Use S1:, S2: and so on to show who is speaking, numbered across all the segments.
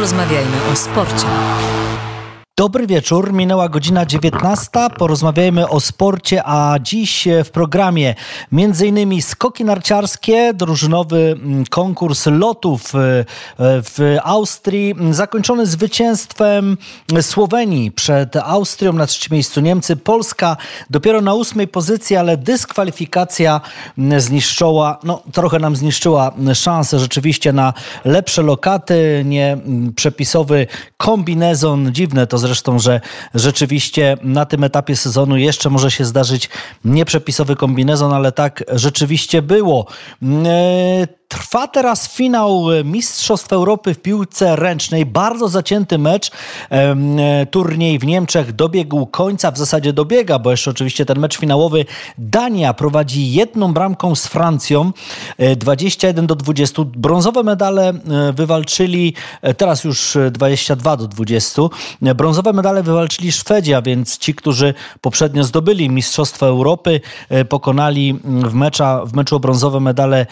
S1: Porozmawiajmy o sporcie.
S2: Dobry wieczór, minęła godzina 19. Porozmawiajmy o sporcie, a dziś w programie m.in. skoki narciarskie, drużynowy mm, konkurs lotów e, w Austrii, zakończony zwycięstwem Słowenii przed Austrią na trzecim miejscu Niemcy. Polska dopiero na ósmej pozycji, ale dyskwalifikacja mm, zniszczyła, no trochę nam zniszczyła szansę rzeczywiście na lepsze lokaty, nie mm, przepisowy kombinezon, dziwne to zresztą zresztą, że rzeczywiście na tym etapie sezonu jeszcze może się zdarzyć nieprzepisowy kombinezon, ale tak rzeczywiście było. E, Trwa teraz finał Mistrzostw Europy w piłce ręcznej. Bardzo zacięty mecz. E, turniej w Niemczech dobiegł końca, w zasadzie dobiega, bo jeszcze oczywiście ten mecz finałowy. Dania prowadzi jedną bramką z Francją. 21 e, do 20. Brązowe medale e, wywalczyli, teraz już 22 do 20. Brązowe medale wywalczyli Szwedzi, a więc ci, którzy poprzednio zdobyli Mistrzostwa Europy, pokonali w, mecza, w meczu o brązowe medale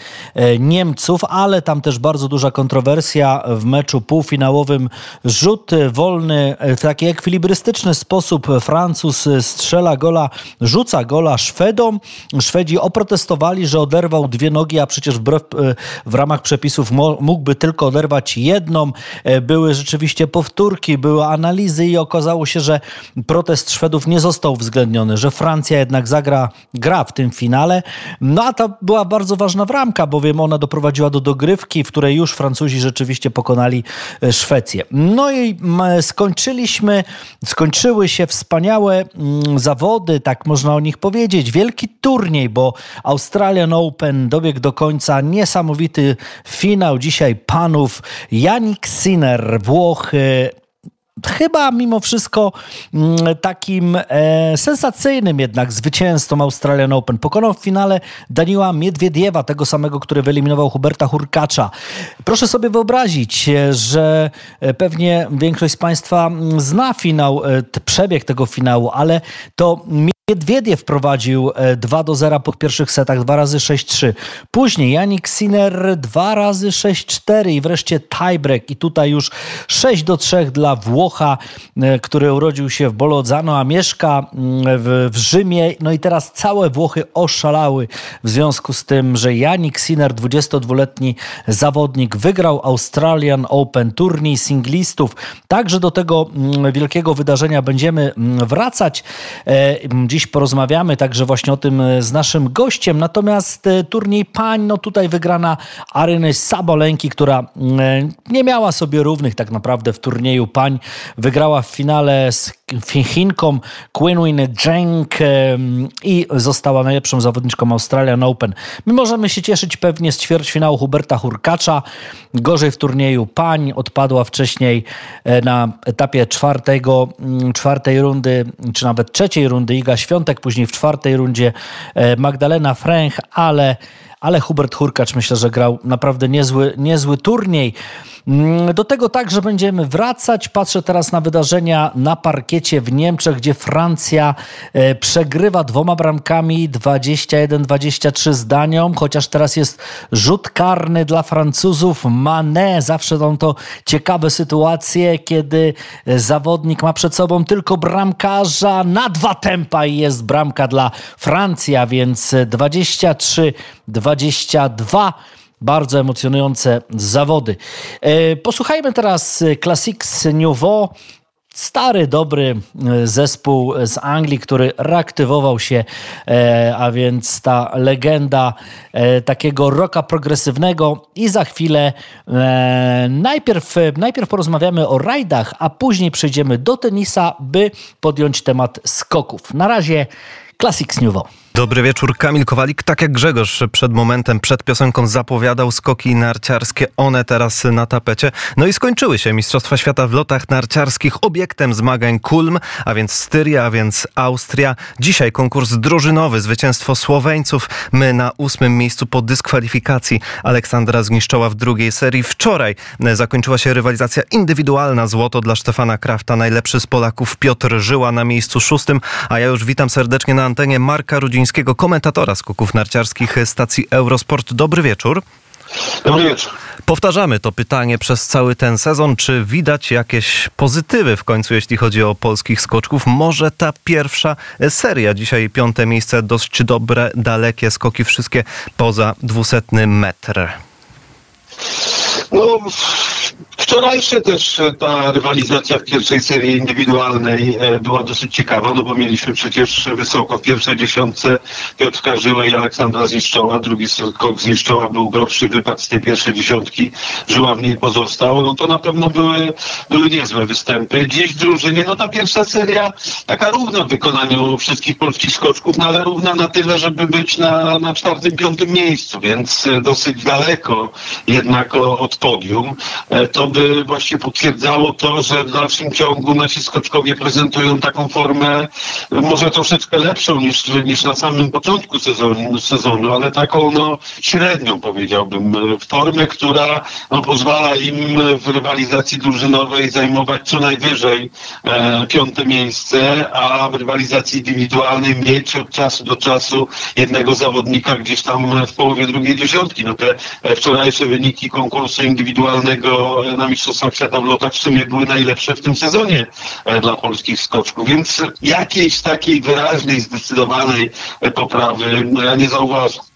S2: Niemcy. Niemców, ale tam też bardzo duża kontrowersja w meczu półfinałowym. Rzut wolny w taki ekwilibrystyczny sposób Francuz strzela gola, rzuca gola Szwedom. Szwedzi oprotestowali, że oderwał dwie nogi, a przecież wbrew, w ramach przepisów mógłby tylko oderwać jedną. Były rzeczywiście powtórki, były analizy i okazało się, że protest Szwedów nie został uwzględniony, że Francja jednak zagra gra w tym finale. No a to była bardzo ważna bramka, bowiem ona doprowadziła doprowadziła do dogrywki, w której już Francuzi rzeczywiście pokonali e, Szwecję. No i skończyliśmy, skończyły się wspaniałe mm, zawody, tak można o nich powiedzieć. Wielki turniej, bo Australian Open dobiegł do końca. Niesamowity finał dzisiaj panów. Janik Sinner, Włoch, chyba mimo wszystko mm, takim e, sensacyjnym jednak zwycięzcą Australian Open. Pokonał w finale Daniła Miedwiediewa, tego samego, który wyeliminował Huberta Hurkacza. Proszę sobie wyobrazić, e, że e, pewnie większość z Państwa mm, zna finał, przebieg tego finału, ale to Miedwiediew wprowadził 2 do 0 po pierwszych setach, 2 razy 6-3. Później Janik Sinner 2 razy 6-4 i wreszcie tiebreak i tutaj już 6 do 3 dla Włocha, e, który urodził się w Bolozano, a mieszka mm, w, w Rzymie. No i teraz całe Włochy oszalały w związku z tym, że Janik Sinner, 22-letni zawodnik, wygrał Australian Open, turniej singlistów. Także do tego mm, wielkiego wydarzenia będziemy mm, wracać. Dziś Dziś porozmawiamy także właśnie o tym e, z naszym gościem. Natomiast e, turniej pań, no tutaj wygrana Aryny Sabolenki, która e, nie miała sobie równych tak naprawdę w turnieju pań. Wygrała w finale z Chinką Quinwin Zheng i została najlepszą zawodniczką Australian Open. My możemy się cieszyć pewnie z ćwierćfinału Huberta Hurkacza. Gorzej w turnieju pań. Odpadła wcześniej na etapie czwartego, czwartej rundy, czy nawet trzeciej rundy Iga Świątek, później w czwartej rundzie e, Magdalena Fręch, ale, ale Hubert Hurkacz myślę, że grał naprawdę niezły, niezły turniej. Mm, do tego także będziemy wracać. Patrzę teraz na wydarzenia na parkiecie w Niemczech, gdzie Francja e, przegrywa dwoma bramkami 21-23 z Danią, chociaż teraz jest rzut karny dla Francuzów. Mané, zawsze są to ciekawe sytuacje, kiedy e, zawodnik ma przed sobą tylko bramkarza na dwa tempa i jest bramka dla Francja, więc 23 20 22. Bardzo emocjonujące zawody. E, posłuchajmy teraz Classics Nouveau. Stary, dobry e, zespół z Anglii, który reaktywował się, e, a więc ta legenda takiego rocka progresywnego. I za chwilę najpierw, najpierw porozmawiamy o rajdach, a później przejdziemy do tenisa, by podjąć temat skoków. Na razie Classics Nouveau.
S3: Dobry wieczór, Kamil Kowalik. Tak jak Grzegorz przed momentem, przed piosenką zapowiadał skoki narciarskie, one teraz na tapecie. No i skończyły się Mistrzostwa Świata w lotach narciarskich. Obiektem zmagań Kulm, a więc Styria, a więc Austria. Dzisiaj konkurs drużynowy, zwycięstwo Słoweńców. My na ósmym miejscu po dyskwalifikacji Aleksandra Zniszczoła w drugiej serii. Wczoraj zakończyła się rywalizacja indywidualna. Złoto dla Stefana Krafta, najlepszy z Polaków Piotr Żyła na miejscu szóstym. A ja już witam serdecznie na antenie Marka Rudzińskiego komentatora skoków narciarskich stacji Eurosport. Dobry wieczór.
S1: Dobry wieczór.
S3: Powtarzamy to pytanie przez cały ten sezon. Czy widać jakieś pozytywy w końcu, jeśli chodzi o polskich skoczków? Może ta pierwsza seria, dzisiaj piąte miejsce, dość dobre, dalekie skoki, wszystkie poza dwusetny metr.
S1: No, wczorajsze też e, ta rywalizacja w pierwszej serii indywidualnej e, była dosyć ciekawa, no bo mieliśmy przecież wysoko w pierwszej dziesiątce Piotrka Żyła i Aleksandra Zniszczoła. Drugi skok Zniszczoła był gorszy wypad z tej pierwszej dziesiątki. Żyła w niej pozostał. No to na pewno były, były niezłe występy. Dziś drużynie, no ta pierwsza seria taka równa w wykonaniu wszystkich polskich skoczków, no ale równa na tyle, żeby być na, na czwartym, piątym miejscu, więc e, dosyć daleko jednak od podium. To by właśnie potwierdzało to, że w dalszym ciągu nasi skoczkowie prezentują taką formę może troszeczkę lepszą niż, niż na samym początku sezonu, sezonu ale taką no, średnią powiedziałbym. Formę, która no, pozwala im w rywalizacji drużynowej zajmować co najwyżej e, piąte miejsce, a w rywalizacji indywidualnej mieć od czasu do czasu jednego zawodnika gdzieś tam w połowie drugiej dziesiątki. No te wczorajsze wyniki konkursu indywidualnego na Mistrzostwach Świata w lotach w sumie były najlepsze w tym sezonie e, dla polskich skoczków, więc jakiejś takiej wyraźnej, zdecydowanej e, poprawy no ja nie zauważam.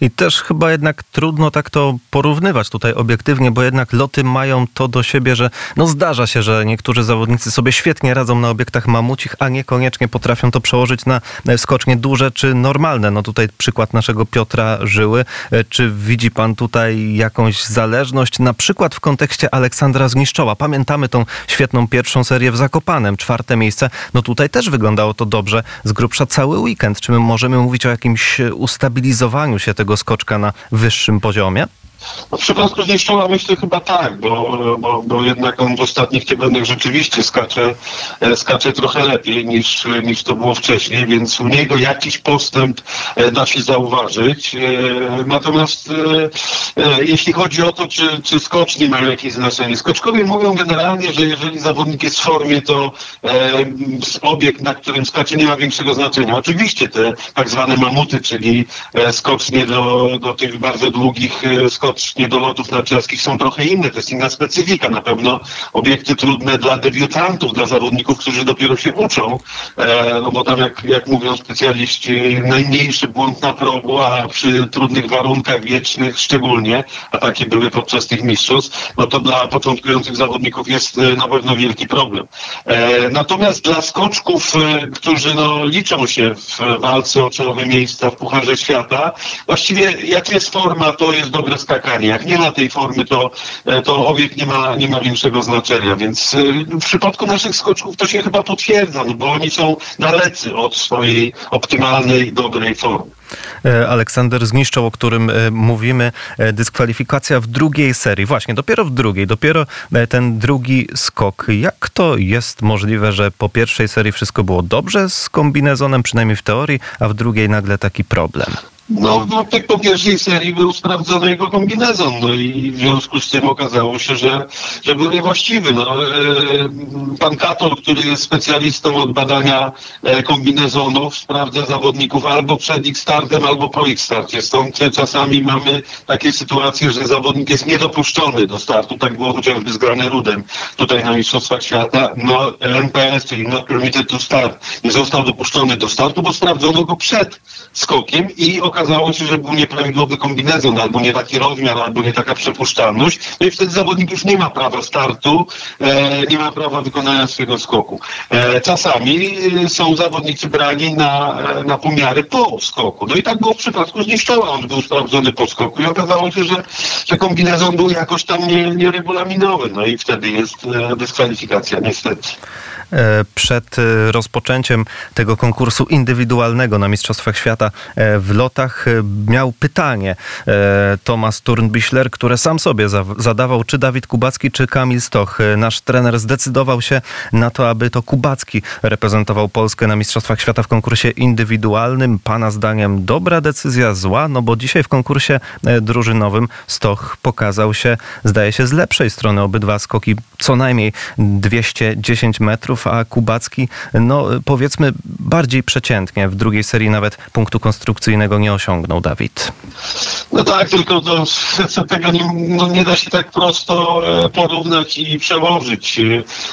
S3: I też chyba jednak trudno tak to porównywać tutaj obiektywnie, bo jednak loty mają to do siebie, że no zdarza się, że niektórzy zawodnicy sobie świetnie radzą na obiektach mamucich, a niekoniecznie potrafią to przełożyć na e, skocznie duże czy normalne. No tutaj przykład naszego Piotra Żyły. E, czy widzi pan tutaj jakąś zależność, na przykład w kontekście Aleksandra Zniszczoła? Pamiętamy tą świetną pierwszą serię w Zakopanem, czwarte miejsce. No tutaj też wyglądało to dobrze, z grubsza cały weekend. Czy my możemy mówić o jakimś ustabilizowaniu się tego skoczka na wyższym poziomie?
S1: No przypadku Zniszczoła myślę chyba tak, bo, bo, bo jednak on w ostatnich tygodniach rzeczywiście skacze, e, skacze trochę lepiej niż, niż to było wcześniej, więc u niego jakiś postęp e, da się zauważyć. E, natomiast jeśli chodzi o to, czy, czy skoczni mają jakieś znaczenie, skoczkowie mówią generalnie, że jeżeli zawodnik jest w formie, to obiekt, na którym skacze nie ma większego znaczenia. Oczywiście te tak zwane mamuty, czyli skocznie do, do tych bardzo długich skoczków, skocznie do lotów narciarskich są trochę inne, to jest inna specyfika. Na pewno obiekty trudne dla debiutantów, dla zawodników, którzy dopiero się uczą, e, no bo tam jak, jak mówią specjaliści, najmniejszy błąd na progu, a przy trudnych warunkach wiecznych szczególnie, a takie były podczas tych mistrzostw, no to dla początkujących zawodników jest e, na pewno wielki problem. E, natomiast dla skoczków, którzy no, liczą się w walce o czołowe miejsca w Pucharze Świata, właściwie jak jest forma, to jest dobre skakanie Jak nie ma tej formy, to, e, to obieg nie ma, nie ma większego znaczenia. Więc e, w przypadku naszych skoczków to się chyba potwierdza, no bo oni są dalecy od swojej optymalnej, dobrej formy.
S3: E, Aleksander zniszczył, o którym mówimy, dyskwalifikacja w drugiej serii. Właśnie, dopiero w drugiej, dopiero ten drugi skok. Jak to jest możliwe, że po pierwszej serii wszystko było dobrze z kombinezonem, przynajmniej w teorii, a w drugiej nagle taki problem?
S1: No, no tak po pierwszej serii był sprawdzony jego kombinezon, no i w związku z tym okazało się, że, że był niewłaściwy. No, e, pan Katol, który jest specjalistą od badania e, kombinezonów, sprawdza zawodników albo przed ich startem, albo po ich starcie. Stąd czasami mamy takie sytuacje, że zawodnik jest niedopuszczony do startu. Tak było chociażby z Granerudem tutaj na Mistrzostwach Świata. No, NPS, czyli Not Permitted to Start, nie został dopuszczony do startu, bo sprawdzono go przed skokiem i okazało się, że był nieprawidłowy kombinezon, albo nie taki rozmiar, albo nie taka przepuszczalność. No i wtedy zawodnik już nie ma prawa startu, e, nie ma prawa wykonania swojego skoku. E, czasami e, są zawodnicy brani na, na pomiary po skoku. No i tak było w przypadku Zniszczoła. On był sprawdzony po skoku i okazało się, że, że kombinezon był jakoś tam nieregulaminowy. Nie no i wtedy jest dyskwalifikacja, niestety.
S3: Przed rozpoczęciem tego konkursu indywidualnego na Mistrzostwach Świata w lotach miał pytanie Tomasz Turnbichler, które sam sobie zadawał, czy Dawid Kubacki, czy Kamil Stoch. Nasz trener zdecydował się na to, aby to Kubacki reprezentował Polskę na Mistrzostwach Świata w konkursie indywidualnym. Pana zdaniem dobra decyzja, zła? No bo dzisiaj w konkursie drużynowym Stoch pokazał się, zdaje się, z lepszej strony. Obydwa skoki co najmniej 210 metrów a Kubacki, no powiedzmy bardziej przeciętnie. W drugiej serii nawet punktu konstrukcyjnego nie osiągnął Dawid.
S1: No tak, tylko to, tego nie, no nie da się tak prosto e, porównać i przełożyć.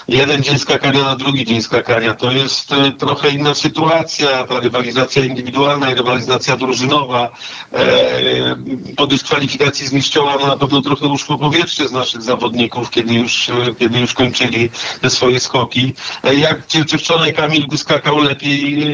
S1: Jeden dzień skakania na drugi dzień skakania. To jest e, trochę inna sytuacja. Ta rywalizacja indywidualna i rywalizacja drużynowa. E, po dyskwalifikacji z Miszczoła na pewno trochę uszło powietrze z naszych zawodników, kiedy już, kiedy już kończyli te swoje skoki. Jak wczoraj Kamil skakał lepiej?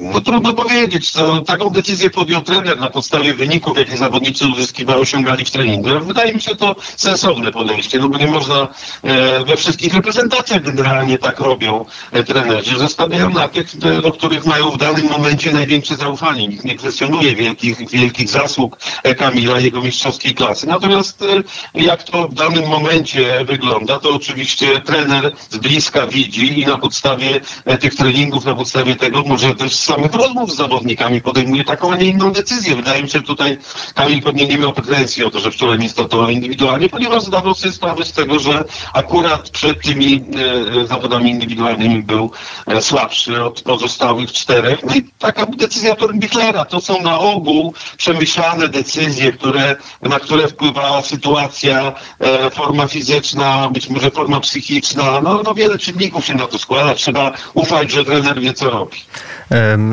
S1: No trudno powiedzieć. To, taką decyzję podjął trener na podstawie wyników, jakie zawodnicy uzyskiwali, osiągali w treningu. Wydaje mi się to sensowne podejście, no bo nie można e, we wszystkich reprezentacjach generalnie tak robią e, trenerzy, że stawiają na tych, do których mają w danym momencie największe zaufanie. Nikt nie kwestionuje wielkich, wielkich zasług e, Kamila, jego mistrzowskiej klasy. Natomiast jak to w danym momencie wygląda, to oczywiście trener z bliska widzi i na podstawie tych treningów, na podstawie tego może też z samych rozmów z zawodnikami podejmuje taką, a nie inną decyzję. Wydaje mi się, że tutaj Kamil pewnie nie miał pretensji o to, że wczoraj nie startował indywidualnie, ponieważ zdawał sobie sprawę z tego, że akurat przed tymi e, zawodami indywidualnymi był e, słabszy od pozostałych czterech. No i taka decyzja Bichlera. To są na ogół przemyślane decyzje, które, na które wpływała sytuacja, e, forma fizyczna, być może forma psychiczna. No, no wiele czynników się na to składa. Trzeba ufać, że trener wie, co robi.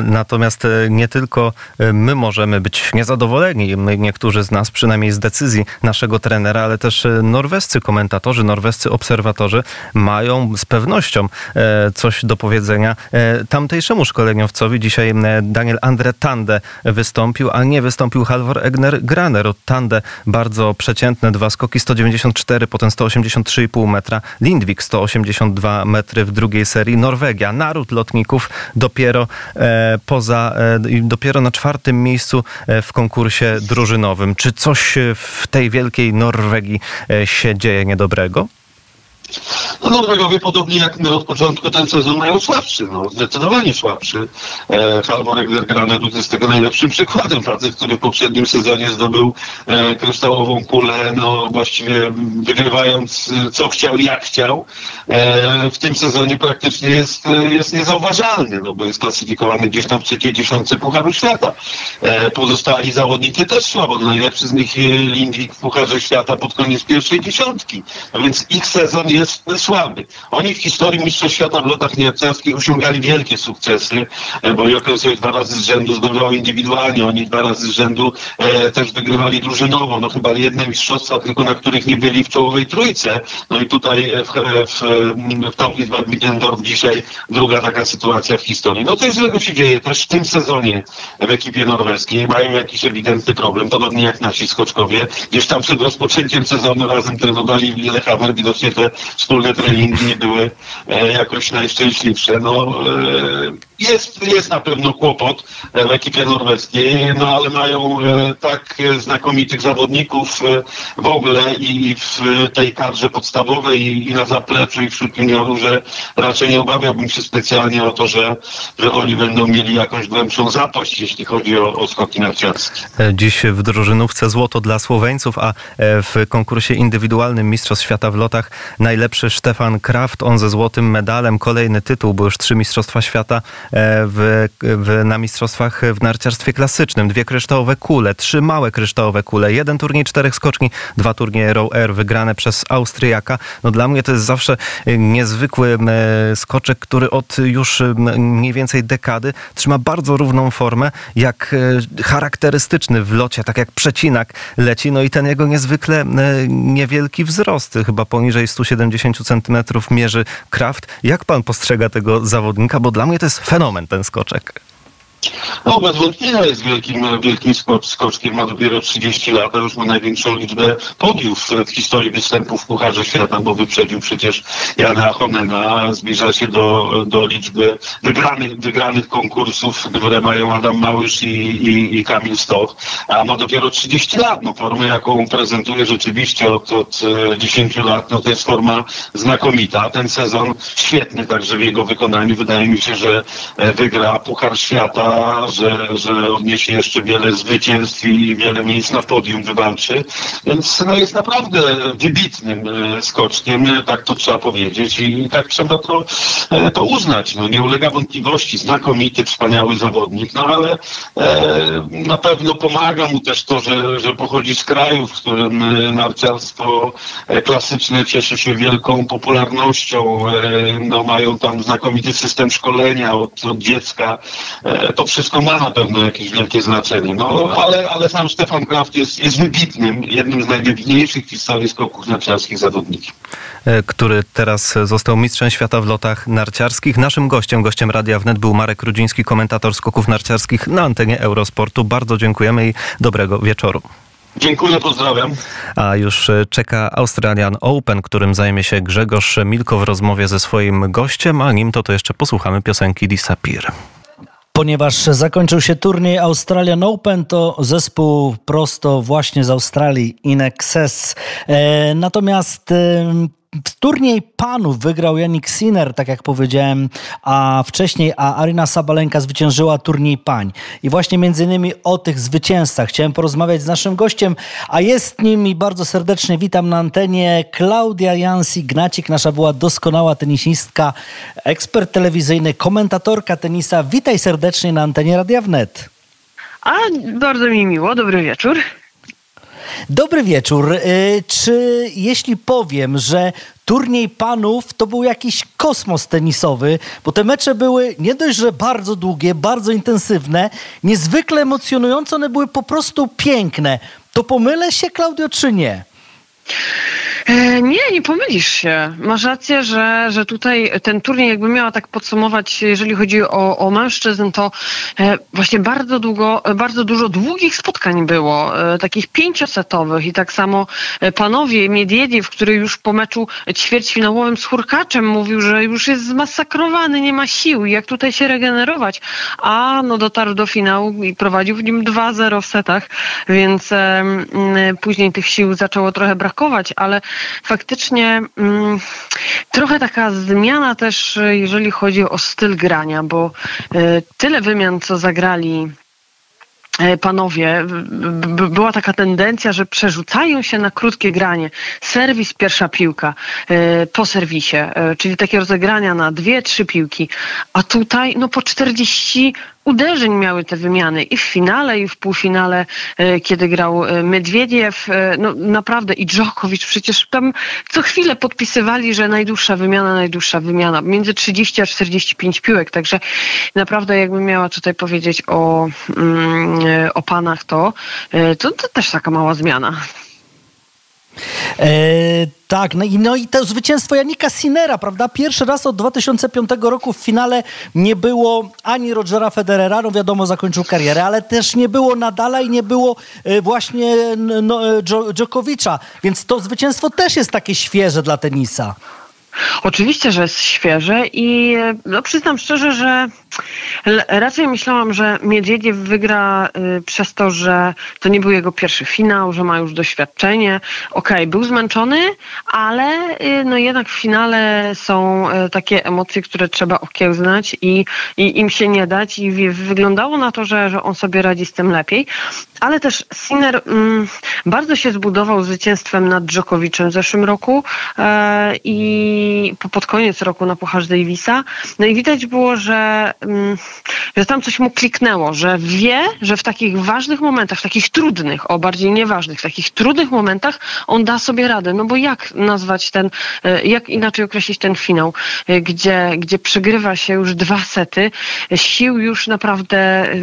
S3: Natomiast e, nie tylko e, my możemy być niezadowoleni, my, niektórzy z nas, przynajmniej z decyzji naszego trenera, ale też e, norwescy komentatorzy, norwescy obserwatorzy mają z pewnością coś do powiedzenia tamtejszemu szkoleniowcowi. Dzisiaj Daniel Andre Tande wystąpił, a nie wystąpił Halvor Egner Graner. Tande bardzo przeciętne dwa skoki, 194, potem 183,5 metra. Lindvik 182 metry w drugiej serii. Norwegia, naród lotników dopiero E, poza, e, dopiero na czwartym miejscu e, w konkursie drużynowym. Czy coś w tej wielkiej Norwegii się dzieje niedobrego?
S1: No Norwegowie podobnie jak my od początku ten sezon mają słabszy, no zdecydowanie słabszy. E, Halvor Egner jest tego najlepszym przykładem. Facet, który w poprzednim sezonie zdobył e, kryształową kulę, no właściwie wygrywając e, co chciał, jak chciał. E, w tym sezonie praktycznie jest, e, jest niezauważalny, no bo jest klasyfikowany gdzieś tam w trzeciej dziesiątce Pucharu Świata. E, pozostali zawodnicy też słabo. No, najlepszy z nich Lindwik w Pucharze Świata pod koniec pierwszej dziesiątki. No więc ich sezon jest słaby. Oni w historii Mistrzostw Świata w lotach niejarczarskich osiągali wielkie sukcesy, e, bo Jokel sobie dwa razy z rzędu zdobywał indywidualnie, oni dwa razy z rzędu e, też wygrywali drużynowo. No chyba jedne mistrzostwa tylko, na których nie byli w czołowej trójce. No i tutaj w, w, w Taulis Badmittendorf dzisiaj druga taka sytuacja w historii. No coś złego się dzieje też w tym sezonie w ekipie norweskiej. Mają jakiś ewidentny problem, podobnie jak nasi skoczkowie. Gdzieś tam przed rozpoczęciem sezonu razem trenowali w Lillehammer, widocznie te wspólne treningi były e, jakoś najszczęśliwsze. No, e, jest, jest na pewno kłopot w ekipie norweskiej, no ale mają e, tak znakomitych zawodników w ogóle i w tej kadrze podstawowej i na zapleczu i wśród juniorów, że raczej nie obawiałbym się specjalnie o to, że, że oni będą mieli jakąś głębszą zapaść, jeśli chodzi o, o skoki narciarskie.
S3: Dziś w drużynówce złoto dla Słoweńców, a w konkursie indywidualnym Mistrzostw Świata w lotach najlepszy Stefan Kraft, on ze złotym medalem, kolejny tytuł, bo już trzy Mistrzostwa Świata e, w, w, na Mistrzostwach w narciarstwie klasycznym. Dwie kryształowe kule, trzy małe kryształowe kule, jeden turniej czterech skoczni, dwa turnieje Row Air wygrane przez Austriaka. No dla mnie to jest zawsze e, niezwykły e, skoczek, który od już mniej więcej dekady trzyma bardzo równą formę, jak charakterystyczny w locie, tak jak przecinak leci. No i ten jego niezwykle niewielki wzrost, chyba poniżej 170 centymetrów mierzy Kraft. Jak pan postrzega tego zawodnika? Bo dla mnie to jest fenomen ten skoczek.
S1: No bez wątpienia jest wielkim, wielkim skocz, skoczkiem, ma dopiero 30 lat, a już ma największą liczbę podiów w historii występów w Pucharze Świata, bo wyprzedził przecież Jana Honena, zbliża się do, do liczby wygranych, wygranych konkursów, które mają Adam Małysz i, i, i Kamil Stoch, a ma dopiero 30 lat. No, formę, jaką prezentuje rzeczywiście od, od 10 lat, no to jest forma znakomita. Ten sezon świetny także w jego wykonaniu. Wydaje mi się, że wygra Puchar Świata Że, że odniesie jeszcze wiele zwycięstw i wiele miejsc na podium wywalczy. Więc no, jest naprawdę wybitnym skoczkiem, tak to trzeba powiedzieć i tak trzeba to, to uznać. No, nie ulega wątpliwości, znakomity, wspaniały zawodnik, no ale e, na pewno pomaga mu też to, że, że pochodzi z kraju, w którym narciarstwo klasyczne cieszy się wielką popularnością, e, no, mają tam znakomity system szkolenia od, od dziecka. E, to wszystko ma na pewno jakieś wielkie znaczenie. No, ale, ale sam Stefan Kraft jest, jest wybitnym, jednym z najwybitniejszych w historii skoków narciarskich zawodników.
S3: E, który teraz został mistrzem świata w lotach narciarskich. Naszym gościem, gościem Radia Wnet był Marek Rudziński, komentator skoków narciarskich na antenie Eurosportu. Bardzo dziękujemy i dobrego wieczoru.
S1: Dziękuję, pozdrawiam.
S3: A już e, czeka Australian Open, którym zajmie się Grzegorz Milko w rozmowie ze swoim gościem, a nim to to jeszcze posłuchamy piosenki Disappear.
S2: Ponieważ zakończył się turniej Australian Open, to zespół prosto właśnie z Australii, In Excess. E, natomiast Turniej panów wygrał Janik Sinner, tak jak powiedziałem, a wcześniej a Arina Sabalenka zwyciężyła turniej pań. I właśnie między innymi o tych zwycięzcach chciałem porozmawiać z naszym gościem, a jest nim i bardzo serdecznie witam na antenie Klaudia Jansi-Gnacik, nasza była doskonała tenisistka, ekspert telewizyjny, komentatorka tenisa. Witaj serdecznie na antenie Radia Wnet.
S4: A, bardzo mi miło, dobry wieczór.
S2: Dobry wieczór. Y, czy jeśli powiem, że turniej panów to był jakiś kosmos tenisowy, bo te mecze były nie dość, że bardzo długie, bardzo intensywne, niezwykle emocjonujące, one były po prostu piękne. To pomylę się, Klaudio, czy nie?
S4: E, nie, nie pomylisz się. Masz rację, że, że tutaj ten turniej jakby miała tak podsumować, jeżeli chodzi o, o mężczyzn, to e, właśnie bardzo długo, bardzo dużo długich spotkań było, e, takich pięciosetowych i tak samo panowie Miediediew, który już po meczu ćwierćfinałowym z Hurkaczem mówił, że już jest zmasakrowany, nie ma sił, jak tutaj się regenerować, a no dotarł do finału i prowadził w nim 2-0 w setach, więc e, później tych sił zaczęło trochę brakować, ale faktycznie mm, trochę taka zmiana też, jeżeli chodzi o styl grania, bo y, tyle wymian, co zagrali e, panowie, była taka tendencja, że przerzucają się na krótkie granie. Serwis, pierwsza piłka e, po serwisie, czyli takie rozegrania na dwie, trzy piłki. A tutaj no po 40 uderzeń miały te wymiany i w finale, i w półfinale, e, kiedy grał e, Medwiediew. E, no naprawdę i Dżokowicz przecież tam co chwilę podpisywali, że najdłuższa wymiana, najdłuższa wymiana. Między 30 a 45 piłek, także naprawdę jakbym miała tutaj powiedzieć o, mm, o panach to, to, to też taka mała zmiana.
S2: E, tak, no i, no i to zwycięstwo Janika Sinera, prawda? Pierwszy raz od 2005 roku w finale nie było ani Rogera Federera, no wiadomo, zakończył karierę, ale też nie było Nadala i nie było e, właśnie no, e, Dżokowicza, więc to zwycięstwo też jest takie świeże dla tenisa.
S4: Oczywiście, że jest świeże i no, przyznam szczerze, że raczej myślałam, że Miedziedziew wygra y, przez to, że to nie był jego pierwszy finał, że ma już doświadczenie. Okej, okay, był zmęczony, ale y, no jednak w finale są y, takie emocje, które trzeba okiełznać i, i im się nie dać i wyglądało na to, że, że on sobie radzi z tym lepiej. Ale też Sinner mm, bardzo się zbudował zwycięstwem nad Dżokowiczem w zeszłym roku e, i pod koniec roku na Pucharz Davisa. No i widać było, że Mm, że tam coś mu kliknęło, że wie, że w takich ważnych momentach, w takich trudnych, o bardziej nieważnych, w takich trudnych momentach on da sobie radę. No bo jak nazwać ten, e, jak inaczej określić ten finał, e, gdzie, gdzie przegrywa się już dwa sety, sił już naprawdę, e,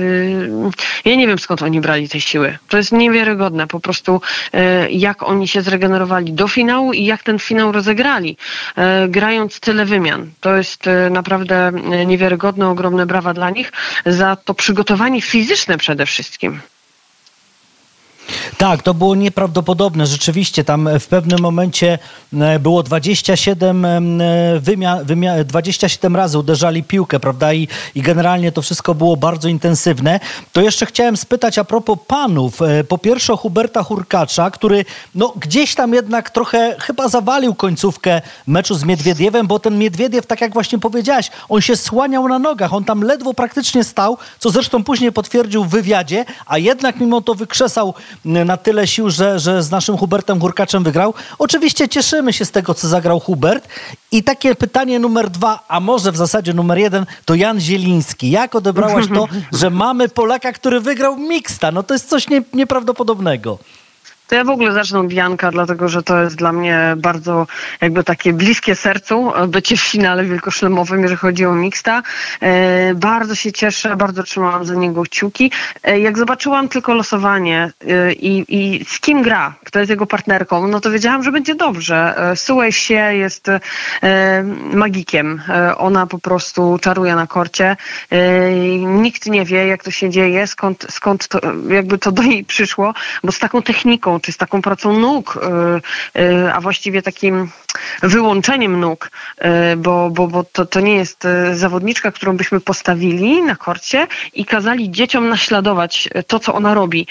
S4: ja nie wiem skąd oni brali te siły. To jest niewiarygodne po prostu, jak oni się zregenerowali do finału i jak ten finał rozegrali, grając tyle wymian. To jest naprawdę niewiarygodne, ogromne ogromne brawa dla nich za to przygotowanie fizyczne przede wszystkim.
S2: Tak, to było nieprawdopodobne. Rzeczywiście tam w pewnym momencie e, było 27, wymia, wymia, 27 razy uderzali piłkę, prawda? I, I generalnie to wszystko było bardzo intensywne. To jeszcze chciałem spytać a propos panów. E, po pierwsze Huberta Hurkacza, który no, gdzieś tam jednak trochę chyba zawalił końcówkę meczu z Miedwiediewem, bo ten Miedwiediew, tak jak właśnie powiedziałaś, on się słaniał na nogach, on tam ledwo praktycznie stał, co zresztą później potwierdził w wywiadzie, a jednak mimo to wykrzesał na tyle sił, że, że z naszym Hubertem Hurkaczem wygrał. Oczywiście cieszymy się z tego, co zagrał Hubert. I takie pytanie numer dwa, a może w zasadzie numer jeden, to Jan Zieliński. Jak odebrałaś to, że mamy Polaka, który wygrał mixta? No to jest coś nie, nieprawdopodobnego.
S4: To ja w ogóle zacznę od Janka, dlatego że to jest dla mnie bardzo jakby takie bliskie sercu bycie w finale wielkoszlemowym, jeżeli chodzi o mixta. E, bardzo się cieszę, bardzo trzymałam za niego kciuki. E, jak zobaczyłam tylko losowanie e, i, i z kim gra, kto jest jego partnerką, no to wiedziałam, że będzie dobrze. E, Sułej się jest magikiem. Ona po prostu czaruje na korcie. Nikt nie wie, jak to się dzieje, skąd, skąd to, jakby to do niej przyszło, bo z taką techniką, czy z taką pracą nóg, y, y, a właściwie takim wyłączeniem nóg, y, bo, bo, bo to, to nie jest zawodniczka, którą byśmy postawili na korcie i kazali dzieciom naśladować to, co ona robi.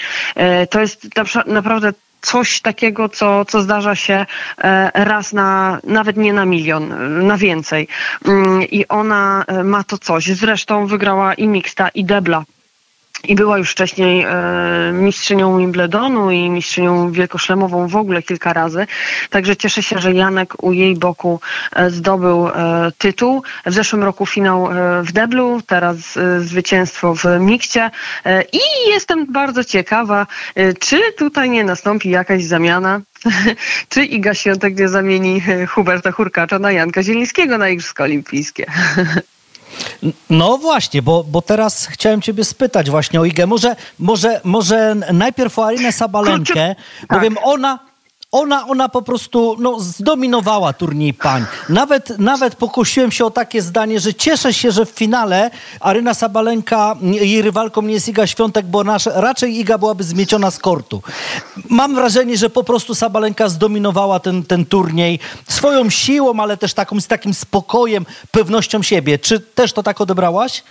S4: To jest naprawdę coś takiego, co, co zdarza się raz na, nawet nie na milion, na więcej. Mm, I ona ma to coś. Zresztą wygrała i mixta, i debla i była już wcześniej e, mistrzynią Wimbledonu i mistrzynią wielkoszlemową w ogóle kilka razy. Także cieszę się, że Janek u jej boku e, zdobył e, tytuł. W zeszłym roku finał w deblu, teraz zwycięstwo w mikcie i jestem bardzo ciekawa, czy tutaj nie nastąpi jakaś zamiana czy Iga Świątek nie zamieni Huberta Hurkacza na Janka Zielińskiego na Igrzyska Olimpijskie.
S2: No właśnie, bo, bo teraz chciałem ciebie spytać właśnie o Igę. Może, może, może najpierw o Arinę Sabalenkę, bowiem tak. ona ona, ona po prostu no, zdominowała turniej pań. Nawet, nawet pokusiłem się o takie zdanie, że cieszę się, że w finale Aryna Sabalenka, jej rywalką nie jest Iga Świątek, bo nasz, raczej Iga byłaby zmieciona z kortu. Mam wrażenie, że po prostu Sabalenka zdominowała ten, ten turniej swoją siłą, ale też taką, z takim spokojem, pewnością siebie. Czy też to tak odebrałaś?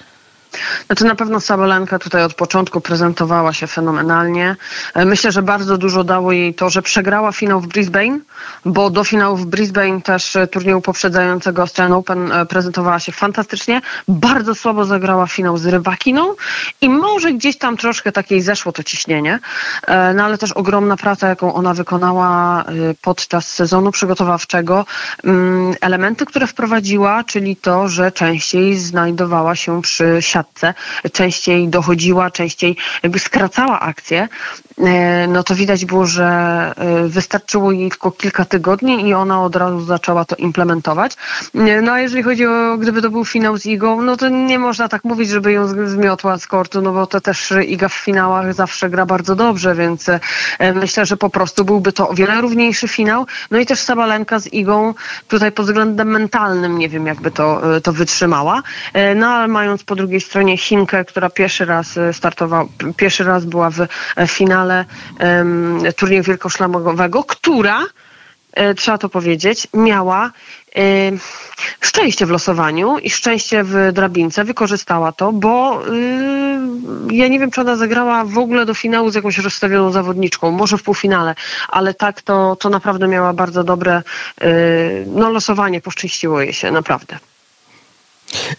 S4: Znaczy na pewno Sabalenka tutaj od początku prezentowała się fenomenalnie. E, myślę, że bardzo dużo dało jej to, że przegrała finał w Brisbane, bo do finału w Brisbane też e, turnieju poprzedzającego Australian Open e, prezentowała się fantastycznie. Bardzo słabo zagrała finał z Rybakiną i może gdzieś tam troszkę takiej zeszło to ciśnienie, no ale też ogromna praca, jaką ona wykonała podczas sezonu przygotowawczego. Mm, elementy, które wprowadziła, czyli to, że częściej znajdowała się przy siatce częściej dochodziła, częściej jakby skracała akcję, no to widać było, że e, wystarczyło jej tylko kilka tygodni i ona od razu zaczęła to implementować. E, no a jeżeli chodzi o, gdyby to był finał z Igą, no to nie można tak mówić, żeby ją zmiotła z kortu, no bo to też Iga w finałach zawsze gra bardzo dobrze, więc myślę, że po prostu byłby to o wiele równiejszy finał. No i też Sabalenka z Igą tutaj pod względem mentalnym nie wiem, jakby to, to wytrzymała. No ale mając po drugiej stronie Chinkę, która pierwszy raz e, startowała, pierwszy raz była w e, finale um, turnieju wielkoszlamowego, która e, trzeba to powiedzieć, miała szczęście w losowaniu i szczęście w drabince, wykorzystała to, bo ja nie wiem, czy ona zagrała w ogóle do finału z jakąś rozstawioną zawodniczką, może w półfinale, ale tak to, to naprawdę miała bardzo dobre no, losowanie, poszczęściło jej się, naprawdę.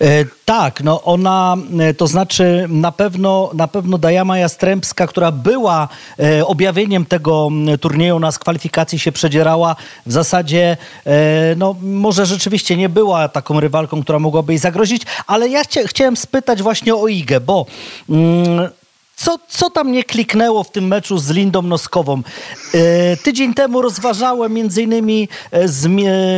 S2: E, tak, no ona, e, to znaczy na pewno, na pewno Dajama Jastrębska, która była e, objawieniem tego turnieju, na kwalifikacji się przedzierała, w zasadzie no może rzeczywiście nie była taką rywalką, która mogłaby jej zagrozić, ale ja chciałem spytać właśnie o Igę, bo mm, co, co tam nie kliknęło w tym meczu z Lindą Noskową? E, tydzień temu rozważałem między innymi e, z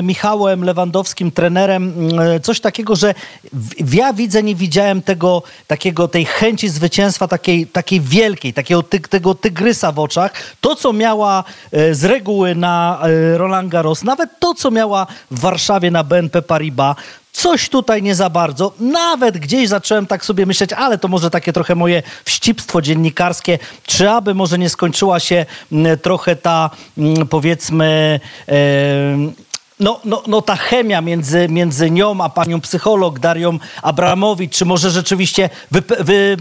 S2: Michałem Lewandowskim, trenerem, e, coś takiego, że w, ja widzę, nie widziałem tego, takiego, tej chęci zwycięstwa takiej, takiej wielkiej, takiego ty, tego tygrysa w oczach. To, co miała z reguły na Roland Garros, nawet to, co miała w Warszawie na BNP Paribas, coś tutaj nie za bardzo. Nawet gdzieś zacząłem tak sobie myśleć, ale to może takie trochę moje wścibstwo dziennikarskie, czy aby może nie skończyła się mm, trochę ta, mm, powiedzmy, no, no, no ta chemia między, między nią a panią psycholog Darią Abramowicz, czy może rzeczywiście wy, wy,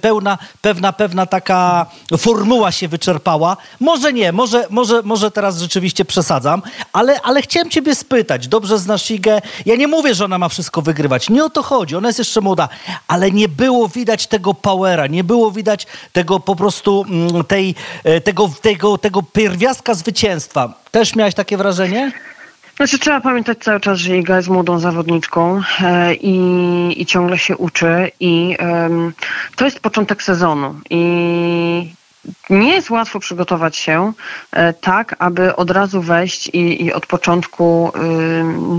S2: pełna, pewna, pewna taka formuła się wyczerpała? Może nie, może, może, może teraz rzeczywiście przesadzam, ale, ale chciałem ciebie spytać, dobrze znasz Igę, ja nie mówię, że ona ma wszystko wygrywać, nie o to chodzi, ona jest jeszcze młoda, ale nie było widać tego powera, nie było widać tego po prostu mm, tej, e, tego, tego, tego pierwiastka zwycięstwa. Też miałeś takie wrażenie?
S4: Znaczy trzeba pamiętać cały czas, że Iga jest młodą zawodniczką e, i, i ciągle się uczy i to jest początek sezonu i nie jest łatwo przygotować się e, tak, aby od razu wejść i, i, od początku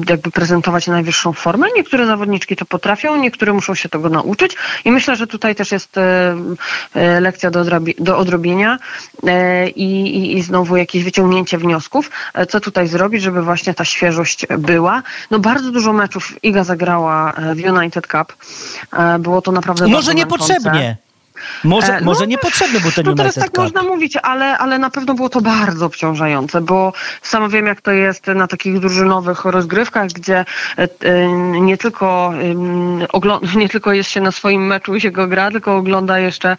S4: jakby prezentować najwyższą formę. Niektóre zawodniczki to potrafią, niektóre muszą się tego nauczyć i myślę, że tutaj też jest e, e, lekcja do, do odrobienia i, i, znowu jakieś wyciągnięcie wniosków, co tutaj zrobić, żeby właśnie ta świeżość była. No bardzo dużo meczów Iga zagrała w United Cup. Było to naprawdę
S2: Może niepotrzebnie. Może, e, może no, niepotrzebny był ten
S4: no
S2: United
S4: teraz tak
S2: Cup.
S4: można mówić, ale, ale na pewno było to bardzo obciążające, bo sama wiem, jak to jest na takich drużynowych rozgrywkach, gdzie e, e, nie tylko, nie tylko jest się na swoim meczu i się go gra, tylko ogląda jeszcze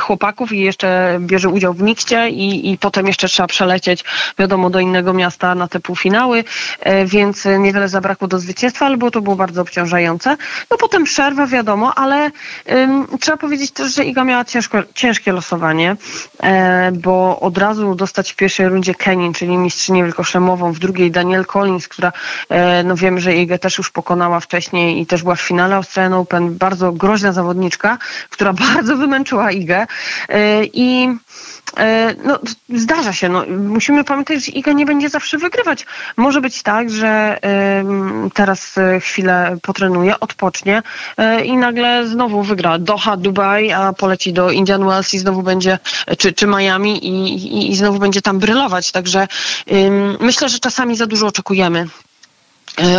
S4: chłopaków i jeszcze bierze udział w mikście i, i potem jeszcze trzeba przelecieć, wiadomo, do innego miasta na te półfinały, więc niewiele zabrakło do zwycięstwa, ale było to było bardzo obciążające. No potem przerwa, wiadomo, ale trzeba powiedzieć też, że Iga miała ciężko, ciężkie losowanie, e, bo od razu dostać w pierwszej rundzie Kenin, czyli mistrzynię wielkoszlemową, w drugiej Daniel Collins, która e, no wiemy, że Igę też już pokonała wcześniej i też była w finale Australian Open, bardzo groźna zawodniczka, która bardzo wymęczyła Igę e, i no, zdarza się. No, musimy pamiętać, że Iga nie będzie zawsze wygrywać. Może być tak, że teraz e, chwilę potrenuje, odpocznie e, i nagle znowu wygra Doha, Dubaj, a poleci do Indian Wells i znowu będzie, czy, czy Miami i, i, i znowu będzie tam brylować. Także myślę, że czasami za dużo oczekujemy E,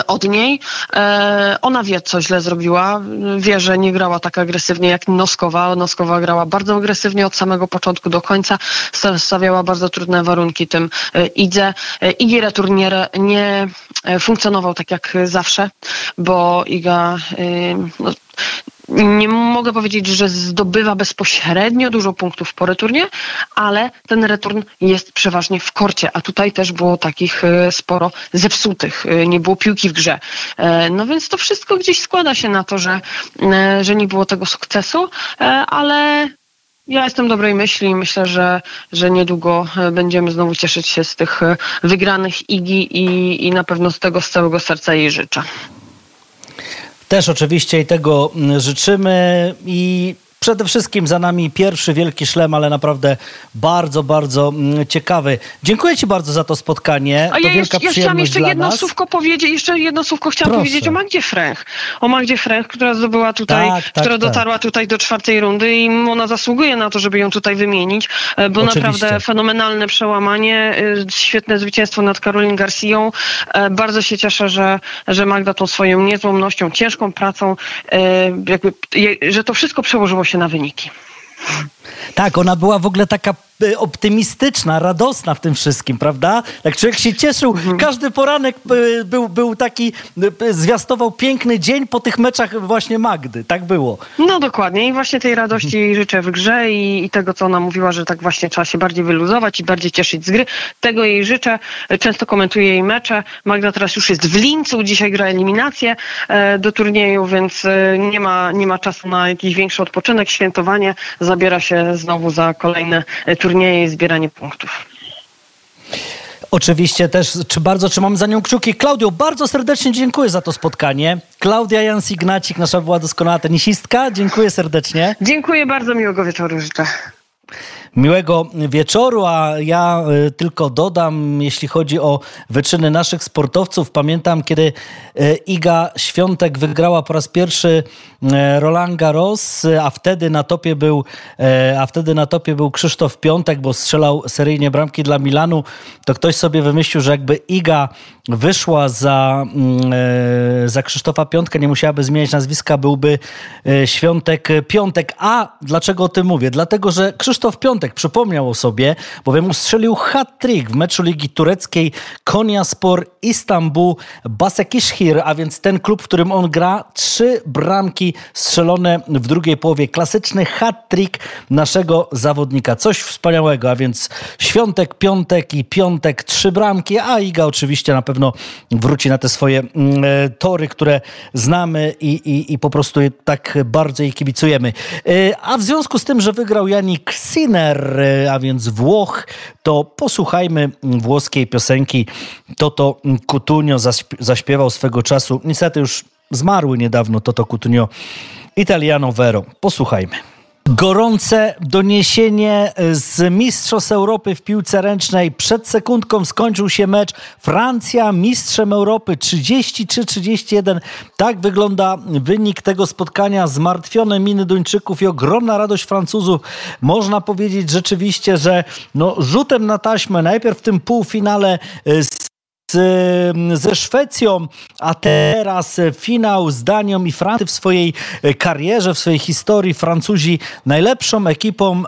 S4: od niej. E, ona wie, co źle zrobiła. Wie, że nie grała tak agresywnie jak Noskowa. Noskowa grała bardzo agresywnie od samego początku do końca. Stawiała bardzo trudne warunki tym e, Idze. Igi Retur nie, nie funkcjonował tak jak zawsze, bo Iga no, nie mogę powiedzieć, że zdobywa bezpośrednio dużo punktów po returnie, ale ten return jest przeważnie w korcie, a tutaj też było takich e, sporo zepsutych, e, nie było piłki w grze. E, no więc to wszystko gdzieś składa się na to, że, że nie było tego sukcesu, ale ja jestem dobrej myśli i myślę, że, że niedługo będziemy znowu cieszyć się z tych wygranych Igi i, i na pewno z tego z całego serca jej życzę.
S2: Też oczywiście i tego mm, życzymy i Przede wszystkim za nami pierwszy wielki szlem, ale naprawdę bardzo, bardzo mm, ciekawy. Dziękuję Ci bardzo za to spotkanie.
S4: A
S2: to
S4: ja, jeszcze, ja chciałam jeszcze jedno nas. słówko powiedzieć, jeszcze jedno słówko chciałam Proszę. powiedzieć o Magdzie Fręch. O Magdzie Fręch, która zdobyła tutaj, tak, tak, która tak. dotarła tutaj do czwartej rundy i ona zasługuje na to, żeby ją tutaj wymienić, e, bo Oczywiście. naprawdę fenomenalne przełamanie, e, świetne zwycięstwo nad Karolin Garcją. E, bardzo się cieszę, że, że Magda tą swoją niezłomnością, ciężką pracą, jakby, że to wszystko przełożyło się na wyniki.
S2: Tak, ona była w ogóle taka optymistyczna, radosna w tym wszystkim, prawda? Tak człowiek się cieszył, mhm. każdy poranek e, był, był taki, e, zwiastował piękny dzień po tych meczach właśnie Magdy, tak było.
S4: No dokładnie i właśnie tej radości mhm. życzę w grze i, i, tego, co ona mówiła, że tak właśnie trzeba się bardziej wyluzować i bardziej cieszyć z gry. Tego jej życzę, często komentuję jej mecze. Magda teraz już jest w Lincu, dzisiaj gra eliminację e, do turnieju, więc nie, ma, nie ma czasu na jakiś większy odpoczynek, świętowanie, zabiera się znowu za kolejne e, turnieje i zbieranie punktów.
S2: Oczywiście też czy bardzo trzymam za nią kciuki. Klaudio, bardzo serdecznie dziękuję za to spotkanie. Klaudia Jans-Ignacik, nasza była doskonała tenisistka. Dziękuję serdecznie.
S4: Dziękuję bardzo, miłego wieczoru życzę.
S2: Miłego wieczoru, a ja y, tylko dodam, jeśli chodzi o wyczyny naszych sportowców, pamiętam kiedy y, Iga Świątek wygrała po raz pierwszy y, Roland Garros, a wtedy na topie był, a wtedy na topie był Krzysztof Piątek, bo strzelał seryjnie bramki dla Milanu, to ktoś sobie wymyślił, że jakby Iga wyszła za, mm, za Krzysztofa Piątkę, nie musiałaby zmieniać nazwiska, byłby Świątek Piątek. A dlaczego o tym mówię? Dlatego, że Krzysztof Piątek przypomniał o sobie, bowiem ustrzelił hat-trick w meczu Ligi Tureckiej Konyaspor Istanbul Basekishhir, a więc ten klub, w którym on gra, trzy bramki strzelone w drugiej połowie. Klasyczny hat-trick naszego zawodnika. Coś wspaniałego, a więc Świątek, Piątek i Piątek, trzy bramki, a Iga oczywiście na pewno wróci na te swoje mm, e, tory, które znamy i, i, i po prostu tak bardzo jej kibicujemy. E, a w związku z tym, że wygrał Janik Sinner, a więc Włoch, to posłuchajmy włoskiej piosenki. Toto Cutugno zaśpiewał swego czasu. Niestety już zmarły niedawno Toto Cutugno. Italiano Vero. Posłuchajmy. Gorące doniesienie z Mistrzostw Europy w piłce ręcznej. Przed sekundką skończył się mecz Francja mistrzem Europy 33-31. Tak wygląda wynik tego spotkania. Zmartwione miny Duńczyków i ogromna radość Francuzów. Można powiedzieć rzeczywiście, że no, rzutem na taśmę najpierw w tym półfinale z ze Szwecją, a teraz finał z Danią i Francją w swojej karierze, w swojej historii. Francuzi najlepszą ekipą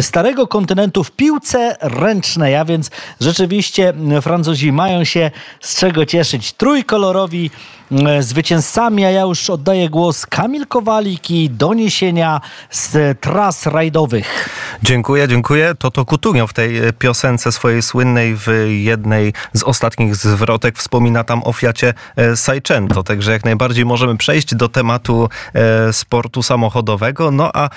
S2: starego kontynentu w piłce ręcznej, a więc rzeczywiście Francuzi mają się z czego cieszyć. Trójkolorowi E, zwycięzcami, a ja już oddaję głos Kamil Kowalik i doniesienia z tras rajdowych.
S3: Dziękuję, dziękuję. Toto Kutunio w tej e, piosence swojej słynnej w jednej z ostatnich zwrotek wspomina tam o Fiacie e, Seicento, także jak najbardziej możemy przejść do tematu sportu samochodowego. No a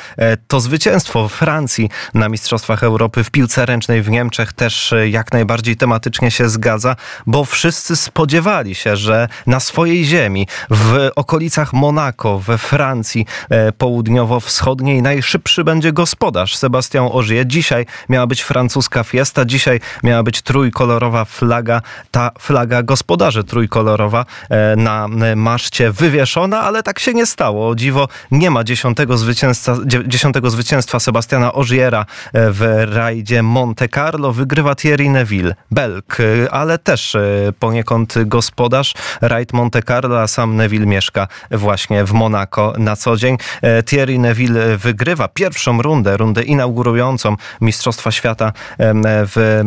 S3: to zwycięstwo Francji na Mistrzostwach Europy w piłce ręcznej w Niemczech też jak najbardziej tematycznie się zgadza, bo wszyscy spodziewali się, że na swojej ziemi, w okolicach Monako, we Francji e, południowo-wschodniej najszybszy będzie gospodarz Sebastian Ogier. Dzisiaj miała być francuska fiesta, dzisiaj miała być trójkolorowa flaga, ta flaga gospodarzy trójkolorowa e, na maszcie wywieszona, ale tak się nie stało. O dziwo nie ma dziesiątego, zwycięstwa, dziesiątego zwycięstwa Sebastiana e, w rajdzie Monte Carlo. Wygrywa Thierry Neville, Belk, ale też poniekąd gospodarz. Rajd Monte Carlo Carlo, a sam Neville mieszka właśnie w Monako na co dzień. E, Thierry Neville wygrywa pierwszą rundę, rundę inaugurującą Mistrzostwa Świata w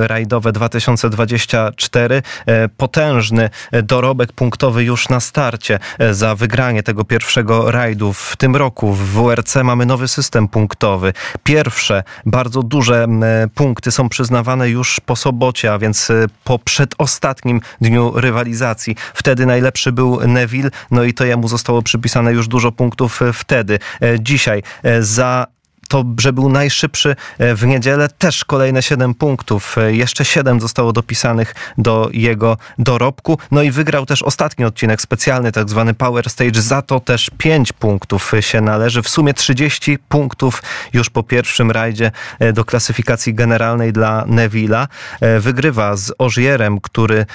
S3: rajdowe 2024. E, potężny dorobek punktowy już na starcie e, za wygranie tego pierwszego rajdu w tym roku. W WRC mamy nowy system punktowy. Pierwsze bardzo duże punkty są przyznawane już po sobocie, a więc po przedostatnim dniu rywalizacji. Wtedy najlepszy był Neville, no i to jemu zostało przypisane już dużo punktów e, wtedy. E, dzisiaj e, za to, że był najszybszy e, w niedzielę, też kolejne 7 punktów. E, jeszcze 7 zostało dopisanych do jego dorobku. No i wygrał też ostatni odcinek specjalny, tak zwany Power Stage. Za to też 5 punktów się należy. W sumie 30 punktów już po pierwszym rajdzie e, do klasyfikacji generalnej dla Neville'a. Wygrywa z Ożierem, który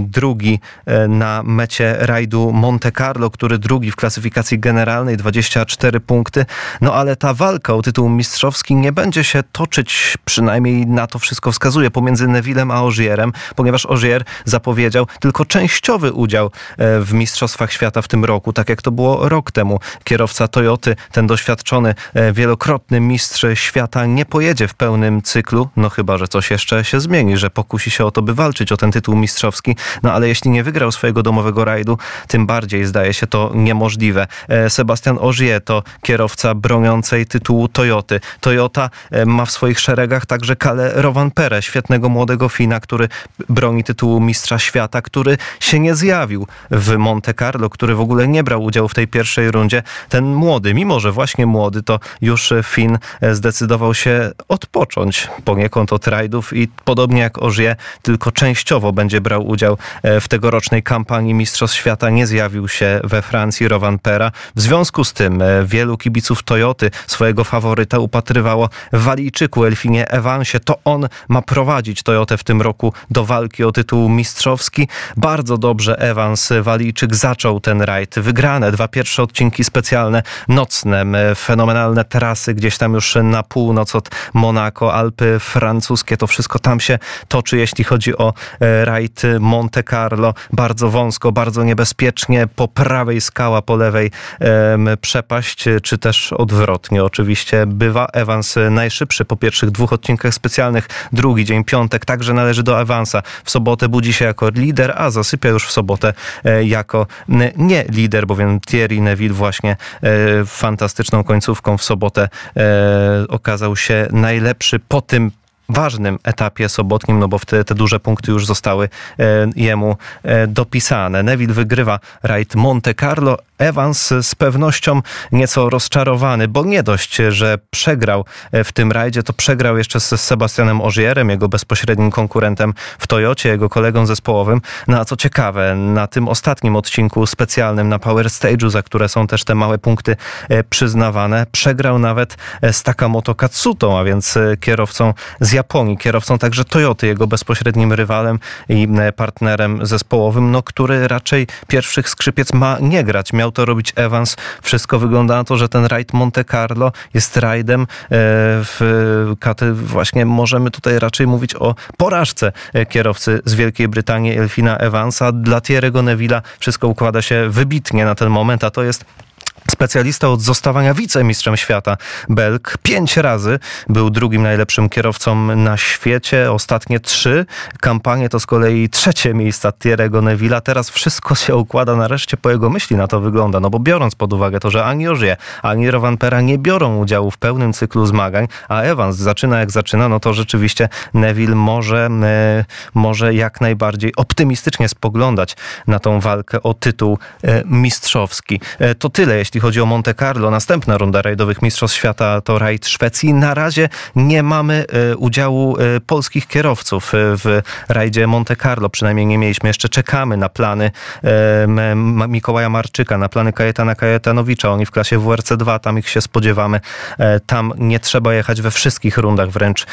S3: drugi na mecie rajdu Monte Carlo, który drugi w klasyfikacji generalnej, 24 punkty. No ale ta walka o tytuł mistrzowski nie będzie się toczyć, przynajmniej na to wszystko wskazuje, pomiędzy Nevillem a Ogierem, ponieważ Ogier zapowiedział tylko częściowy udział e, w Mistrzostwach Świata w tym roku, tak jak to było rok temu. Kierowca Toyoty, ten doświadczony, e, wielokrotny mistrz świata nie pojedzie w pełnym cyklu, no chyba, że coś jeszcze się zmieni, że pokusi się o to, by walczyć o ten tytuł mistrzowski, no ale jeśli nie wygrał swojego domowego rajdu, tym bardziej zdaje się to niemożliwe. E, Sebastian Ogier to kierowca broniącej tytułu tytułu Toyoty. Toyota e, ma w swoich szeregach także Kale Rovanperę, świetnego młodego Fina, który broni tytułu mistrza świata, który się nie zjawił w Monte Carlo, który w ogóle nie brał udziału w tej pierwszej rundzie. Ten młody, mimo że właśnie młody, to już Fin e, zdecydował się odpocząć poniekąd od rajdów i podobnie jak Ożie, tylko częściowo będzie brał udział e, w tegorocznej kampanii Mistrzostw Świata. Nie zjawił się we Francji Rovanpera. W związku z tym wielu kibiców Toyoty swojego faworyta upatrywało w Walijczyku, Elfinie Evansie. To on ma prowadzić Toyotę w tym roku do walki o tytuł mistrzowski. Bardzo dobrze Evans Walijczyk zaczął ten rajd. Wygrane dwa pierwsze odcinki specjalne, nocne, fenomenalne trasy gdzieś tam już na północ od Monaco, Alpy francuskie. To wszystko tam się toczy, jeśli chodzi o e, rajd Monte Carlo. Bardzo wąsko, bardzo niebezpiecznie. Po prawej skała, po lewej przepaść, czy też odwrotnie. Oczywiście bywa Evans najszybszy po pierwszych dwóch odcinkach specjalnych. Drugi dzień, piątek, także należy do Evansa. W sobotę budzi się jako lider, a zasypia już w sobotę e, jako nie lider, bowiem Thierry Neville właśnie e, fantastyczną końcówką w sobotę okazał się najlepszy po tym ważnym etapie sobotnim, no bo wtedy te duże punkty już zostały e, jemu e, dopisane. Neville wygrywa rajd Monte Carlo. Evans z pewnością nieco rozczarowany, bo nie dość, że przegrał e, w tym rajdzie, to przegrał jeszcze z Sebastianem Ogierem, jego bezpośrednim konkurentem w Toyocie, jego kolegą zespołowym. No a co ciekawe, na tym ostatnim odcinku specjalnym na Power Stage'u, za które są też te małe punkty przyznawane, przegrał nawet z Takamoto Katsutą, a więc kierowcą z Japonii, kierowcą także Toyoty, jego bezpośrednim rywalem i e, partnerem zespołowym, no, który raczej pierwszych skrzypiec ma nie grać. Miał to robić Evans. Wszystko wygląda na to, że ten rajd Monte Carlo jest rajdem e, w właśnie możemy tutaj raczej mówić o porażce e, kierowcy z Wielkiej Brytanii Elfina Evansa. Dla Thierry'ego Neville'a wszystko układa się wybitnie na ten moment, a to jest specjalista od zostawania wicemistrzem świata. Belk pięć razy był drugim najlepszym kierowcą na świecie, ostatnie trzy. Kampanie to z kolei trzecie miejsca Thierry'ego Neville'a. Teraz wszystko się układa nareszcie po jego myśli na to wygląda, no bo biorąc pod uwagę to, że ani Ożie, ani Rovanpera nie biorą udziału w pełnym cyklu zmagań, a Evans zaczyna jak zaczyna, no to rzeczywiście Neville może, e, może jak najbardziej optymistycznie spoglądać na tą walkę o tytuł e, mistrzowski. E, to tyle, jeśli jeśli chodzi o Monte Carlo. Następna runda rajdowych Mistrzostw Świata to rajd Szwecji. Na razie nie mamy e, udziału e, polskich kierowców e, w rajdzie Monte Carlo. Przynajmniej nie mieliśmy. Jeszcze czekamy na plany Mikołaja Marczyka, na plany Kajetana Kajetanowicza. Oni w klasie WRC2, tam ich się spodziewamy. Tam nie trzeba jechać we wszystkich rundach, wręcz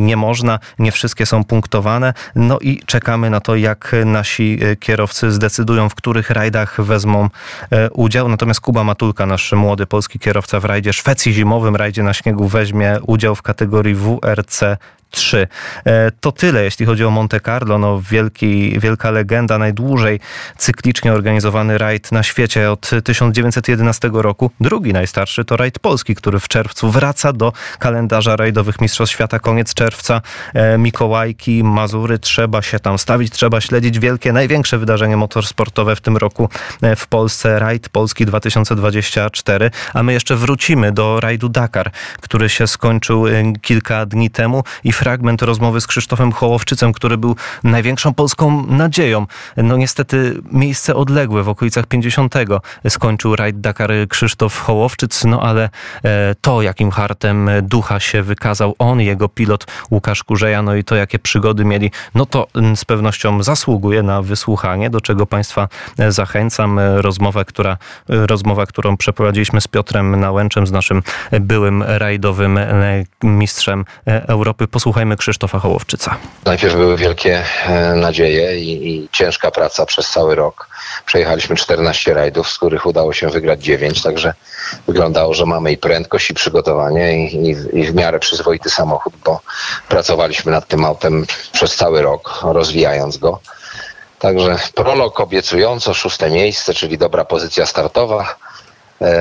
S3: nie można. Nie wszystkie są punktowane. No i czekamy na to, jak nasi kierowcy zdecydują, w których rajdach wezmą udział. Natomiast Kuba Matulka Nasz młody polski kierowca w rajdzie Szwecji zimowym, rajdzie na śniegu weźmie udział w kategorii WRC 3. E, to tyle, jeśli chodzi o Monte Carlo. No, wielki, wielka legenda, najdłużej cyklicznie organizowany rajd na świecie od 1911 roku. Drugi najstarszy to rajd polski, który w czerwcu wraca do kalendarza rajdowych Mistrzostw Świata. Koniec czerwca, e, Mikołajki, Mazury. Trzeba się tam stawić, trzeba śledzić wielkie, największe wydarzenie motorsportowe w tym roku e, w Polsce. Rajd Polski 2024. A my jeszcze wrócimy do rajdu Dakar, który się skończył kilka dni temu i fragment rozmowy z Krzysztofem Hołowczycem, który był największą polską nadzieją. No niestety miejsce odległe w okolicach 50. skończył rajd Dakar Krzysztof Hołowczyc, no ale e, to jakim hartem ducha się wykazał on, jego pilot Łukasz Kurzeja, no i to jakie przygody mieli, no to mm, z pewnością zasługuje na wysłuchanie, do czego Państwa e, zachęcam. E, rozmowa, która, rozmowa, którą przeprowadziliśmy z Piotrem Nałęczem, z naszym byłym rajdowym mistrzem Europy. Posłuchajmy Posłuchajmy Krzysztofa Hołowczyca.
S5: Najpierw były wielkie e, nadzieje i, i ciężka praca przez cały rok. Przejechaliśmy 14 rajdów, z których udało się wygrać 9, także wyglądało, że mamy i prędkość, i przygotowanie, i, i, i w miarę przyzwoity samochód, bo pracowaliśmy nad tym autem przez cały rok, rozwijając go. Także prolog obiecująco, szóste miejsce, czyli dobra pozycja startowa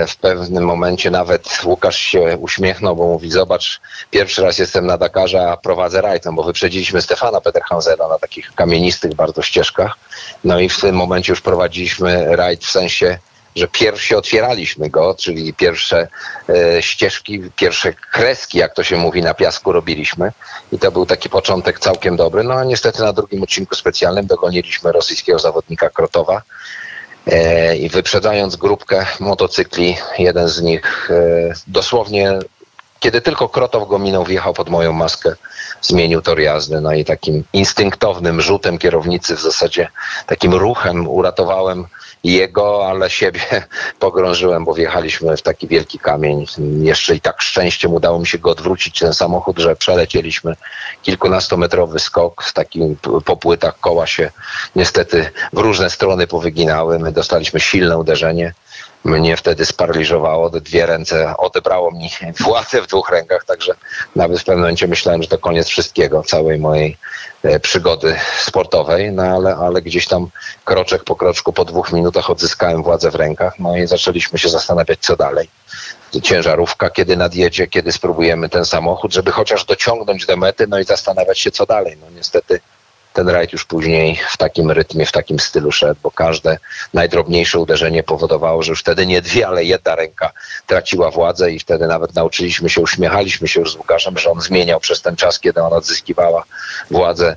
S5: w pewnym momencie nawet Łukasz się uśmiechnął, bo mówi, zobacz, pierwszy raz jestem na Dakarze, a prowadzę rajtem, bo wyprzedziliśmy Stefana Peterhansena na takich kamienistych bardzo ścieżkach. No i w tym momencie już prowadziliśmy rajd w sensie że pierwsi otwieraliśmy go, czyli pierwsze e, ścieżki, pierwsze kreski, jak to się mówi, na piasku robiliśmy. I to był taki początek całkiem dobry. No a niestety na drugim odcinku specjalnym dogoniliśmy rosyjskiego zawodnika Krotowa. E, i wyprzedzając grupkę motocykli, jeden z nich e, dosłownie kiedy tylko Krotow go minął, wjechał pod moją maskę, zmienił tor jazdy, no i takim instynktownym rzutem kierownicy w zasadzie, takim ruchem uratowałem jego, ale siebie pogrążyłem, bo wjechaliśmy w taki wielki kamień. Jeszcze i tak szczęściem udało mi się go odwrócić, ten samochód, że przelecieliśmy kilkunastometrowy skok, w takim po płytach koła się niestety w różne strony powyginały. My dostaliśmy silne uderzenie mnie wtedy sparaliżowało, dwie ręce odebrało mi władzę w dwóch rękach, także nawet w pewnym momencie myślałem, że to koniec wszystkiego, całej mojej e, przygody sportowej, no ale, ale gdzieś tam kroczek po kroczku, po dwóch minutach odzyskałem władzę w rękach, no i zaczęliśmy się zastanawiać, co dalej. Ciężarówka, kiedy nadjedzie, kiedy spróbujemy ten samochód, żeby chociaż dociągnąć do mety, no i zastanawiać się, co dalej. No niestety ten rajd już później w takim rytmie, w takim stylu szedł, bo każde najdrobniejsze uderzenie powodowało, że już wtedy nie dwie, ale jedna ręka traciła władzę i wtedy nawet nauczyliśmy się, uśmiechaliśmy się już z Łukaszem, że on zmieniał przez ten czas, kiedy ona odzyskiwała władzę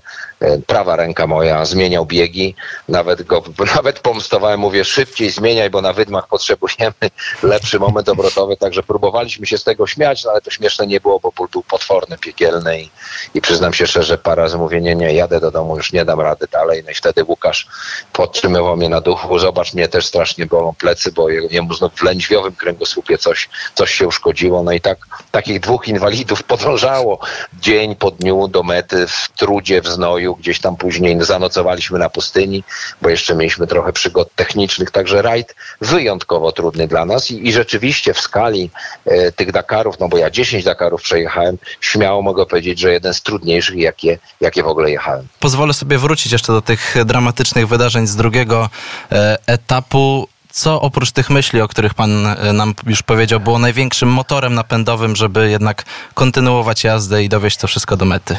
S5: prawa ręka moja, zmieniał biegi, nawet go, nawet pomstowałem, mówię szybciej zmieniaj, bo na wydmach potrzebujemy lepszy moment obrotowy, także próbowaliśmy się z tego śmiać, no ale to śmieszne nie było, bo ból był potworny, piekielny i, i przyznam się szczerze, parę razy mówię, nie, nie, jadę do domu, już nie dam rady dalej, no i wtedy Łukasz podtrzymywał mnie na duchu, zobacz, mnie też strasznie bolą plecy, bo jemu znów w lędźwiowym kręgosłupie coś, coś się uszkodziło, no i tak takich dwóch inwalidów podążało dzień po dniu do mety w trudzie, w znoju, gdzieś tam później zanocowaliśmy na pustyni, bo jeszcze mieliśmy trochę przygód technicznych, także rajd wyjątkowo trudny dla nas i, i rzeczywiście w skali e, tych Dakarów, no bo ja 10 Dakarów przejechałem, śmiało mogę powiedzieć, że jeden z trudniejszych, jakie, jakie w ogóle jechałem.
S3: Pozwolę sobie wrócić jeszcze do tych dramatycznych wydarzeń z drugiego e, etapu co oprócz tych myśli, o których pan e, nam już powiedział, było największym motorem napędowym, żeby jednak kontynuować jazdę i dowieść to wszystko do mety?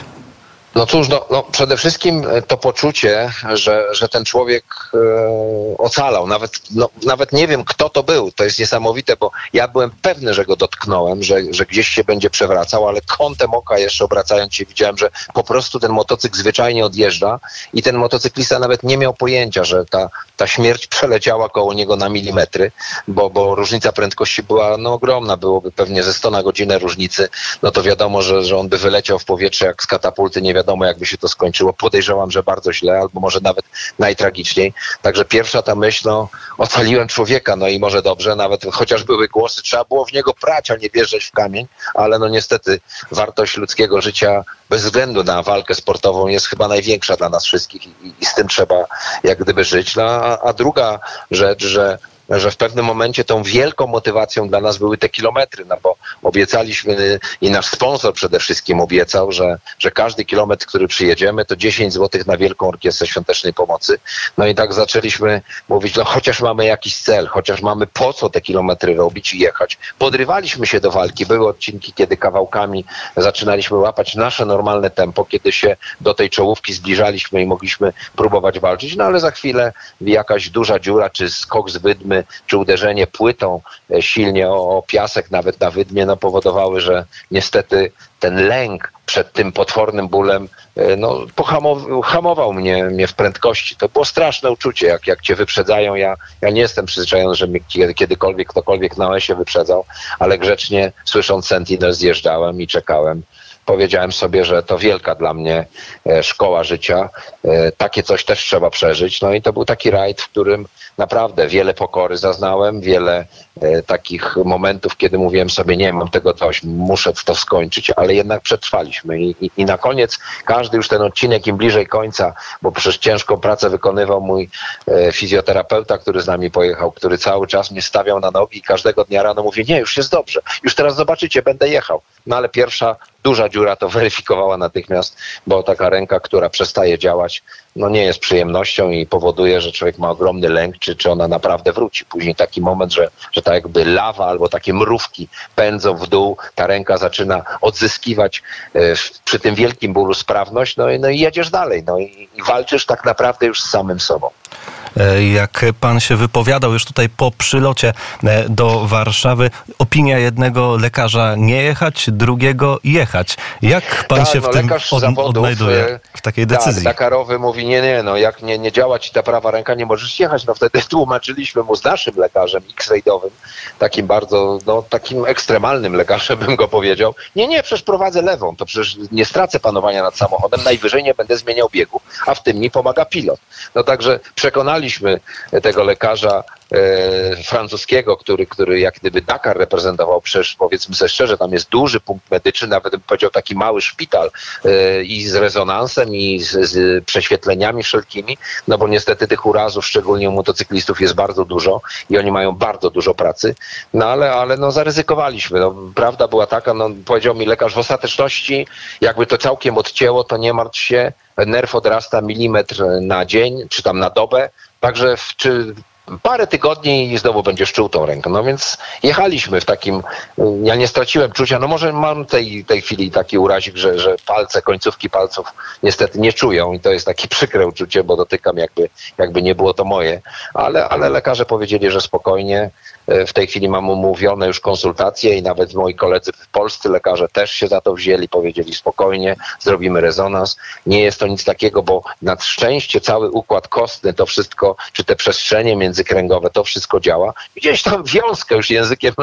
S5: No cóż, no, no, przede wszystkim e, to poczucie, że, że ten człowiek e, ocalał. Nawet, no, nawet nie wiem, kto to był. To jest niesamowite, bo ja byłem pewny, że go dotknąłem, że, że gdzieś się będzie przewracał, ale kątem oka jeszcze obracając się widziałem, że po prostu ten motocykl zwyczajnie odjeżdża i ten motocyklista nawet nie miał pojęcia, że ta, ta śmierć przeleciała koło niego na milimetry, bo, bo różnica prędkości była no, ogromna. Byłoby pewnie ze 100 na godzinę różnicy. No to wiadomo, że, że on by wyleciał w powietrze jak z katapulty, nie wiadomo wiadomo, jakby się to skończyło. Podejrzewam, że bardzo źle, albo może nawet najtragiczniej. Także pierwsza ta myśl, no, ocaliłem człowieka, no i może dobrze, nawet chociaż były głosy, trzeba było w niego prać, a nie wjeżdżać w kamień, ale no niestety wartość ludzkiego życia bez względu na walkę sportową jest chyba największa dla nas wszystkich i, i z tym trzeba jak gdyby żyć. No, a, a druga rzecz, że że w pewnym momencie tą wielką motywacją dla nas były te kilometry, no bo obiecaliśmy i nasz sponsor przede wszystkim obiecał, że, że każdy kilometr, który przyjedziemy, to 10 zł na Wielką Orkiestrę Świątecznej Pomocy. No i tak zaczęliśmy mówić, no chociaż mamy jakiś cel, chociaż mamy po co te kilometry robić i jechać. Podrywaliśmy się do walki. Były odcinki, kiedy kawałkami zaczynaliśmy łapać nasze normalne tempo, kiedy się do tej czołówki zbliżaliśmy i mogliśmy próbować walczyć, no ale za chwilę jakaś duża dziura, czy skok z wydmy, czy uderzenie płytą e, silnie o, o piasek, nawet na wydmie, no powodowały, że niestety ten lęk przed tym potwornym bólem e, no, pohamował hamował mnie, mnie w prędkości. To było straszne uczucie, jak, jak cię wyprzedzają. Ja, ja nie jestem przyzwyczajony, że mnie kiedykolwiek ktokolwiek na lesie wyprzedzał, ale grzecznie słysząc Sentinel zjeżdżałem i czekałem powiedziałem sobie, że to wielka dla mnie e, szkoła życia. Takie coś też trzeba przeżyć. No i to był taki rajd, w którym naprawdę wiele pokory zaznałem, wiele e, takich momentów, kiedy mówiłem sobie, nie mam tego coś, muszę to skończyć, ale jednak przetrwaliśmy. I, i, I, na koniec każdy już ten odcinek, im bliżej końca, bo przecież ciężką pracę wykonywał mój e, fizjoterapeuta, który z nami pojechał, który cały czas mnie stawiał na nogi i każdego dnia rano mówi, nie, już jest dobrze, już teraz zobaczycie, będę jechał. No ale pierwsza duża dziura to weryfikowała natychmiast, bo taka ręka, która przestaje działać, no nie jest przyjemnością i powoduje, że człowiek ma ogromny lęk, czy, czy ona naprawdę wróci. Później taki moment, że, że tak jakby lawa albo takie mrówki pędzą w dół, ta ręka zaczyna odzyskiwać e, przy tym wielkim bólu sprawność, no i, no i jedziesz dalej, no i, i walczysz tak naprawdę już z samym sobą.
S3: e, jak pan się wypowiadał już tutaj po przylocie e, do Warszawy. Opinia jednego lekarza nie jechać, drugiego jechać. Jak pan
S5: tak,
S3: się w
S5: no,
S3: tym
S5: lekarz
S3: od,
S5: zawodów,
S3: odnajduje w takiej
S5: Tak,
S3: decyzji?
S5: Dakarowy mówi, nie, nie, no jak nie, nie działa ci ta prawa ręka, nie możesz jechać. No wtedy tłumaczyliśmy mu z naszym lekarzem X-raydowym, takim bardzo, no takim ekstremalnym lekarzem bym go powiedział. Nie, nie, przecież prowadzę lewą, to przecież nie stracę panowania nad samochodem, najwyżej nie będę zmieniał biegu, a w tym mi pomaga pilot. No także przekonaliśmy tego lekarza francuskiego, który, który jak gdyby Dakar reprezentował, przecież powiedzmy sobie szczerze, tam jest duży punkt medyczny, nawet bym powiedział taki mały szpital e, i z rezonansem i z, z prześwietleniami wszelkimi, no bo niestety tych urazów, szczególnie u motocyklistów jest bardzo dużo i oni mają bardzo dużo pracy, no ale, ale no zaryzykowaliśmy. No, prawda była taka, no powiedział mi lekarz w ostateczności, jakby to całkiem odcięło, to nie martw się, nerw odrasta milimetr na dzień, czy tam na dobę, także w, czy parę tygodni i znowu będziesz czuł tą rękę. No więc jechaliśmy w takim, ja nie straciłem czucia, no może mam tej, tej chwili taki urazik, że, że palce, końcówki palców niestety nie czują i to jest takie przykre uczucie, bo dotykam jakby, jakby nie było to moje, ale, ale lekarze powiedzieli, że spokojnie, w tej chwili mam umówione już konsultacje i nawet moi koledzy w Polsce, lekarze też się za to wzięli, powiedzieli spokojnie, zrobimy rezonans. Nie jest to nic takiego, bo na szczęście cały układ kostny, to wszystko, czy te przestrzenie międzykręgowe, to wszystko działa. Gdzieś tam wiązkę już językiem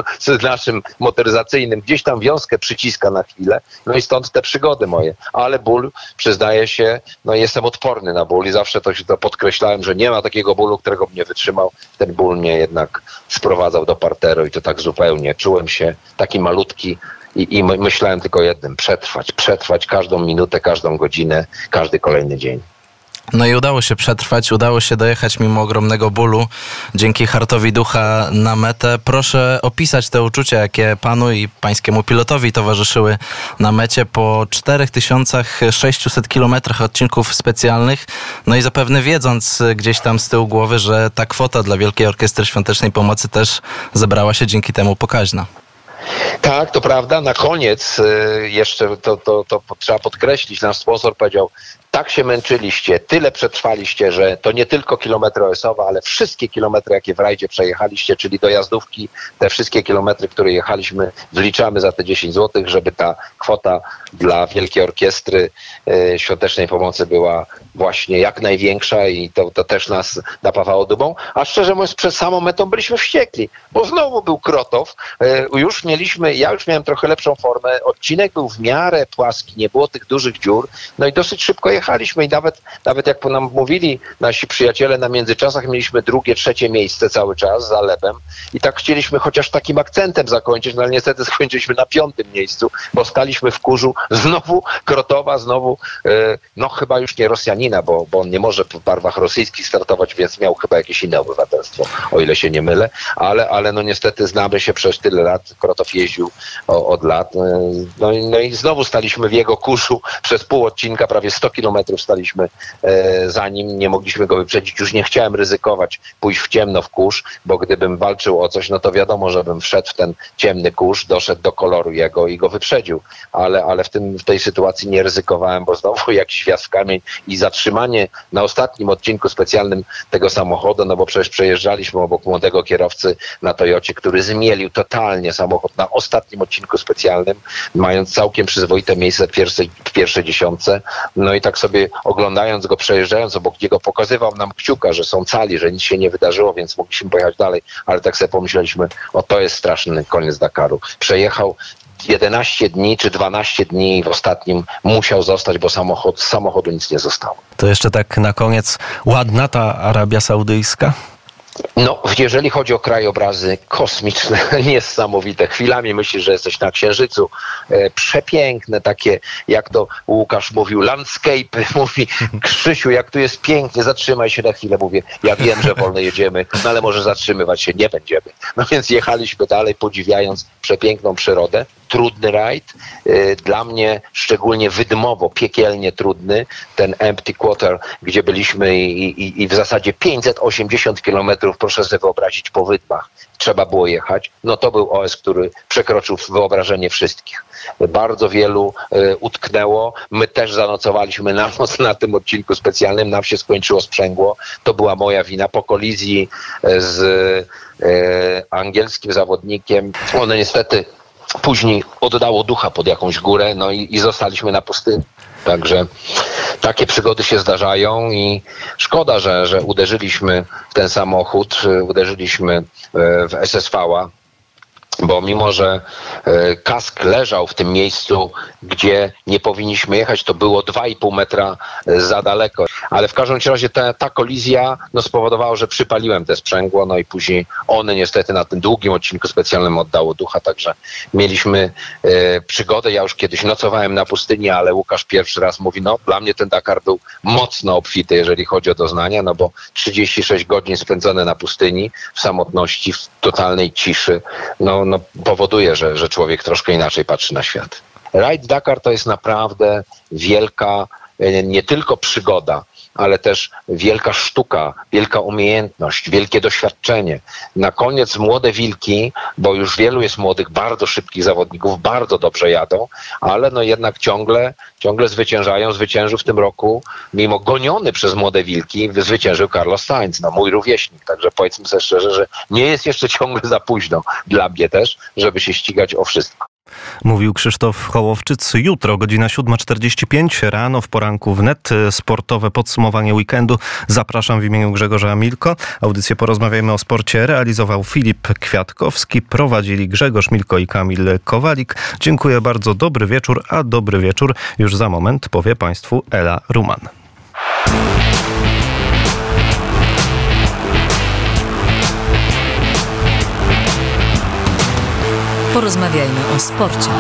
S5: naszym motoryzacyjnym, gdzieś tam wiązkę przyciska na chwilę, no i stąd te przygody moje. Ale ból, przyznaję się, no jestem odporny na ból i zawsze to to podkreślałem, że nie ma takiego bólu, którego bym nie wytrzymał. Ten ból mnie jednak sprowadza do parteru i to tak zupełnie. Czułem się taki malutki i, i myślałem tylko jednym, przetrwać, przetrwać każdą minutę, każdą godzinę, każdy kolejny dzień.
S6: No i udało się przetrwać, udało się dojechać mimo ogromnego bólu dzięki hartowi ducha na metę. Proszę opisać te uczucia, jakie panu i pańskiemu pilotowi towarzyszyły na mecie po 4600 kilometrach odcinków specjalnych. No i zapewne wiedząc gdzieś tam z tyłu głowy, że ta kwota dla Wielkiej Orkiestry Świątecznej Pomocy też zebrała się dzięki temu pokaźna.
S5: Tak, to prawda. Na koniec y, jeszcze to, to, to trzeba podkreślić. Nasz sponsor powiedział, tak się męczyliście, tyle przetrwaliście, że to nie tylko kilometry OS-owe, ale wszystkie kilometry, jakie w rajdzie przejechaliście, czyli dojazdówki, te wszystkie kilometry, które jechaliśmy, wliczamy za te 10 zł, żeby ta kwota dla Wielkiej Orkiestry e, Świątecznej Pomocy była właśnie jak największa i to, to też nas napawało dumą. A szczerze mówiąc, przed samą metą byliśmy wściekli, bo znowu był Krotow, e, już mieliśmy, ja już miałem trochę lepszą formę, odcinek był w miarę płaski, nie było tych dużych dziur, no i dosyć szybko jechaliśmy i nawet, nawet jak nam mówili nasi przyjaciele na międzyczasach, mieliśmy drugie, trzecie miejsce cały czas za Lebem i tak chcieliśmy chociaż takim akcentem zakończyć, no ale niestety skończyliśmy na piątym miejscu, bo staliśmy w kurzu znowu Krotowa, znowu e, no chyba już nie Rosjanina, bo, bo on nie może w barwach rosyjskich startować, więc miał chyba jakieś inne obywatelstwo, o ile się nie mylę, ale, ale no niestety znamy się przez tyle lat, Krotow jeździł od lat, e, no, no i znowu staliśmy w jego kurzu przez pół odcinka, prawie 100 km kilometrów staliśmy e, za nim, nie mogliśmy go wyprzedzić. Już nie chciałem ryzykować, pójść w ciemno w kurz, bo gdybym walczył o coś, no to wiadomo, żebym wszedł w ten ciemny kurz, doszedł do koloru jego i go wyprzedził. Ale, ale w, tym, w tej sytuacji nie ryzykowałem, bo znowu jakiś wjazd w kamień i zatrzymanie na ostatnim odcinku specjalnym tego samochodu, no bo przecież przejeżdżaliśmy obok młodego kierowcy na Toyocie, który zmielił totalnie samochód na ostatnim odcinku specjalnym, mając całkiem przyzwoite miejsce w pierwszej, w pierwszej dziesiątce. No i tak sobie oglądając go, przejeżdżając obok niego, pokazywał nam kciuka, że są cali, że nic się nie wydarzyło, więc mogliśmy pojechać dalej, ale tak sobie pomyśleliśmy, o to jest straszny koniec Dakaru. Przejechał 11 dni czy 12 dni w ostatnim musiał zostać, bo z samochodu nic nie zostało.
S3: To jeszcze tak na koniec, ładna ta Arabia Saudyjska?
S5: No, jeżeli chodzi o krajobrazy kosmiczne, niesamowite. Chwilami myślisz, że jesteś na Księżycu. E, przepiękne takie, jak to Łukasz mówił, landscape. Mówi, Krzysiu, jak tu jest pięknie, zatrzymaj się na chwilę. Mówię, ja wiem, że wolno jedziemy, no ale może zatrzymywać się nie będziemy. No więc jechaliśmy dalej, podziwiając przepiękną przyrodę. Trudny rajd. Y, dla mnie szczególnie wydmowo, piekielnie trudny. Ten Empty Quarter, gdzie byliśmy i, i, i w zasadzie 580 kilometrów, proszę sobie wyobrazić, po wydmach trzeba było jechać, no to był OS, który przekroczył wyobrażenie wszystkich. Bardzo wielu y, utknęło. My też zanocowaliśmy na noc na tym odcinku specjalnym. Nam się skończyło sprzęgło. To była moja wina. Po kolizji z y, angielskim zawodnikiem, one niestety później oddało ducha pod jakąś górę, no i, i zostaliśmy na pustyni. Także takie przygody się zdarzają i szkoda, że, że uderzyliśmy w ten samochód, uderzyliśmy e, w SSV-a, bo mimo, że e, kask leżał w tym miejscu, gdzie nie powinniśmy jechać, to było 2,5 metra e, za daleko. Ale w każdym razie ta, ta kolizja no, spowodowała, że przypaliłem te sprzęgło, no i później one niestety na tym długim odcinku specjalnym oddało ducha, także mieliśmy e, przygodę. Ja już kiedyś nocowałem na pustyni, ale Łukasz pierwszy raz mówi, no dla mnie ten Dakar był mocno obfity, jeżeli chodzi o doznania, no bo 36 godzin spędzone na pustyni, w samotności, w totalnej ciszy, no, no powoduje, że, że człowiek troszkę inaczej patrzy na świat. Ride Dakar to jest naprawdę wielka e, nie tylko przygoda, ale też wielka sztuka, wielka umiejętność, wielkie doświadczenie. Na koniec młode wilki, bo już wielu jest młodych, bardzo szybkich zawodników, bardzo dobrze jadą, ale no jednak ciągle, ciągle zwyciężają. Zwyciężył w tym roku, mimo goniony przez młode wilki, zwyciężył Carlos Sainz, no mój rówieśnik. Także powiedzmy sobie szczerze, że nie jest jeszcze ciągle za późno dla mnie też, żeby się ścigać o wszystko.
S3: Mówił Krzysztof Hołowczyc. Jutro, godzina 7.45 rano w poranku wnet. Sportowe podsumowanie weekendu. Zapraszam w imieniu Grzegorza Milko. Audycję Porozmawiajmy o sporcie realizował Filip Kwiatkowski. Prowadzili Grzegorz Milko i Kamil Kowalik. Dziękuję bardzo. Dobry wieczór, a dobry wieczór już za moment powie Państwu Ela Ruman.
S7: Porozmawiajmy o sporcie.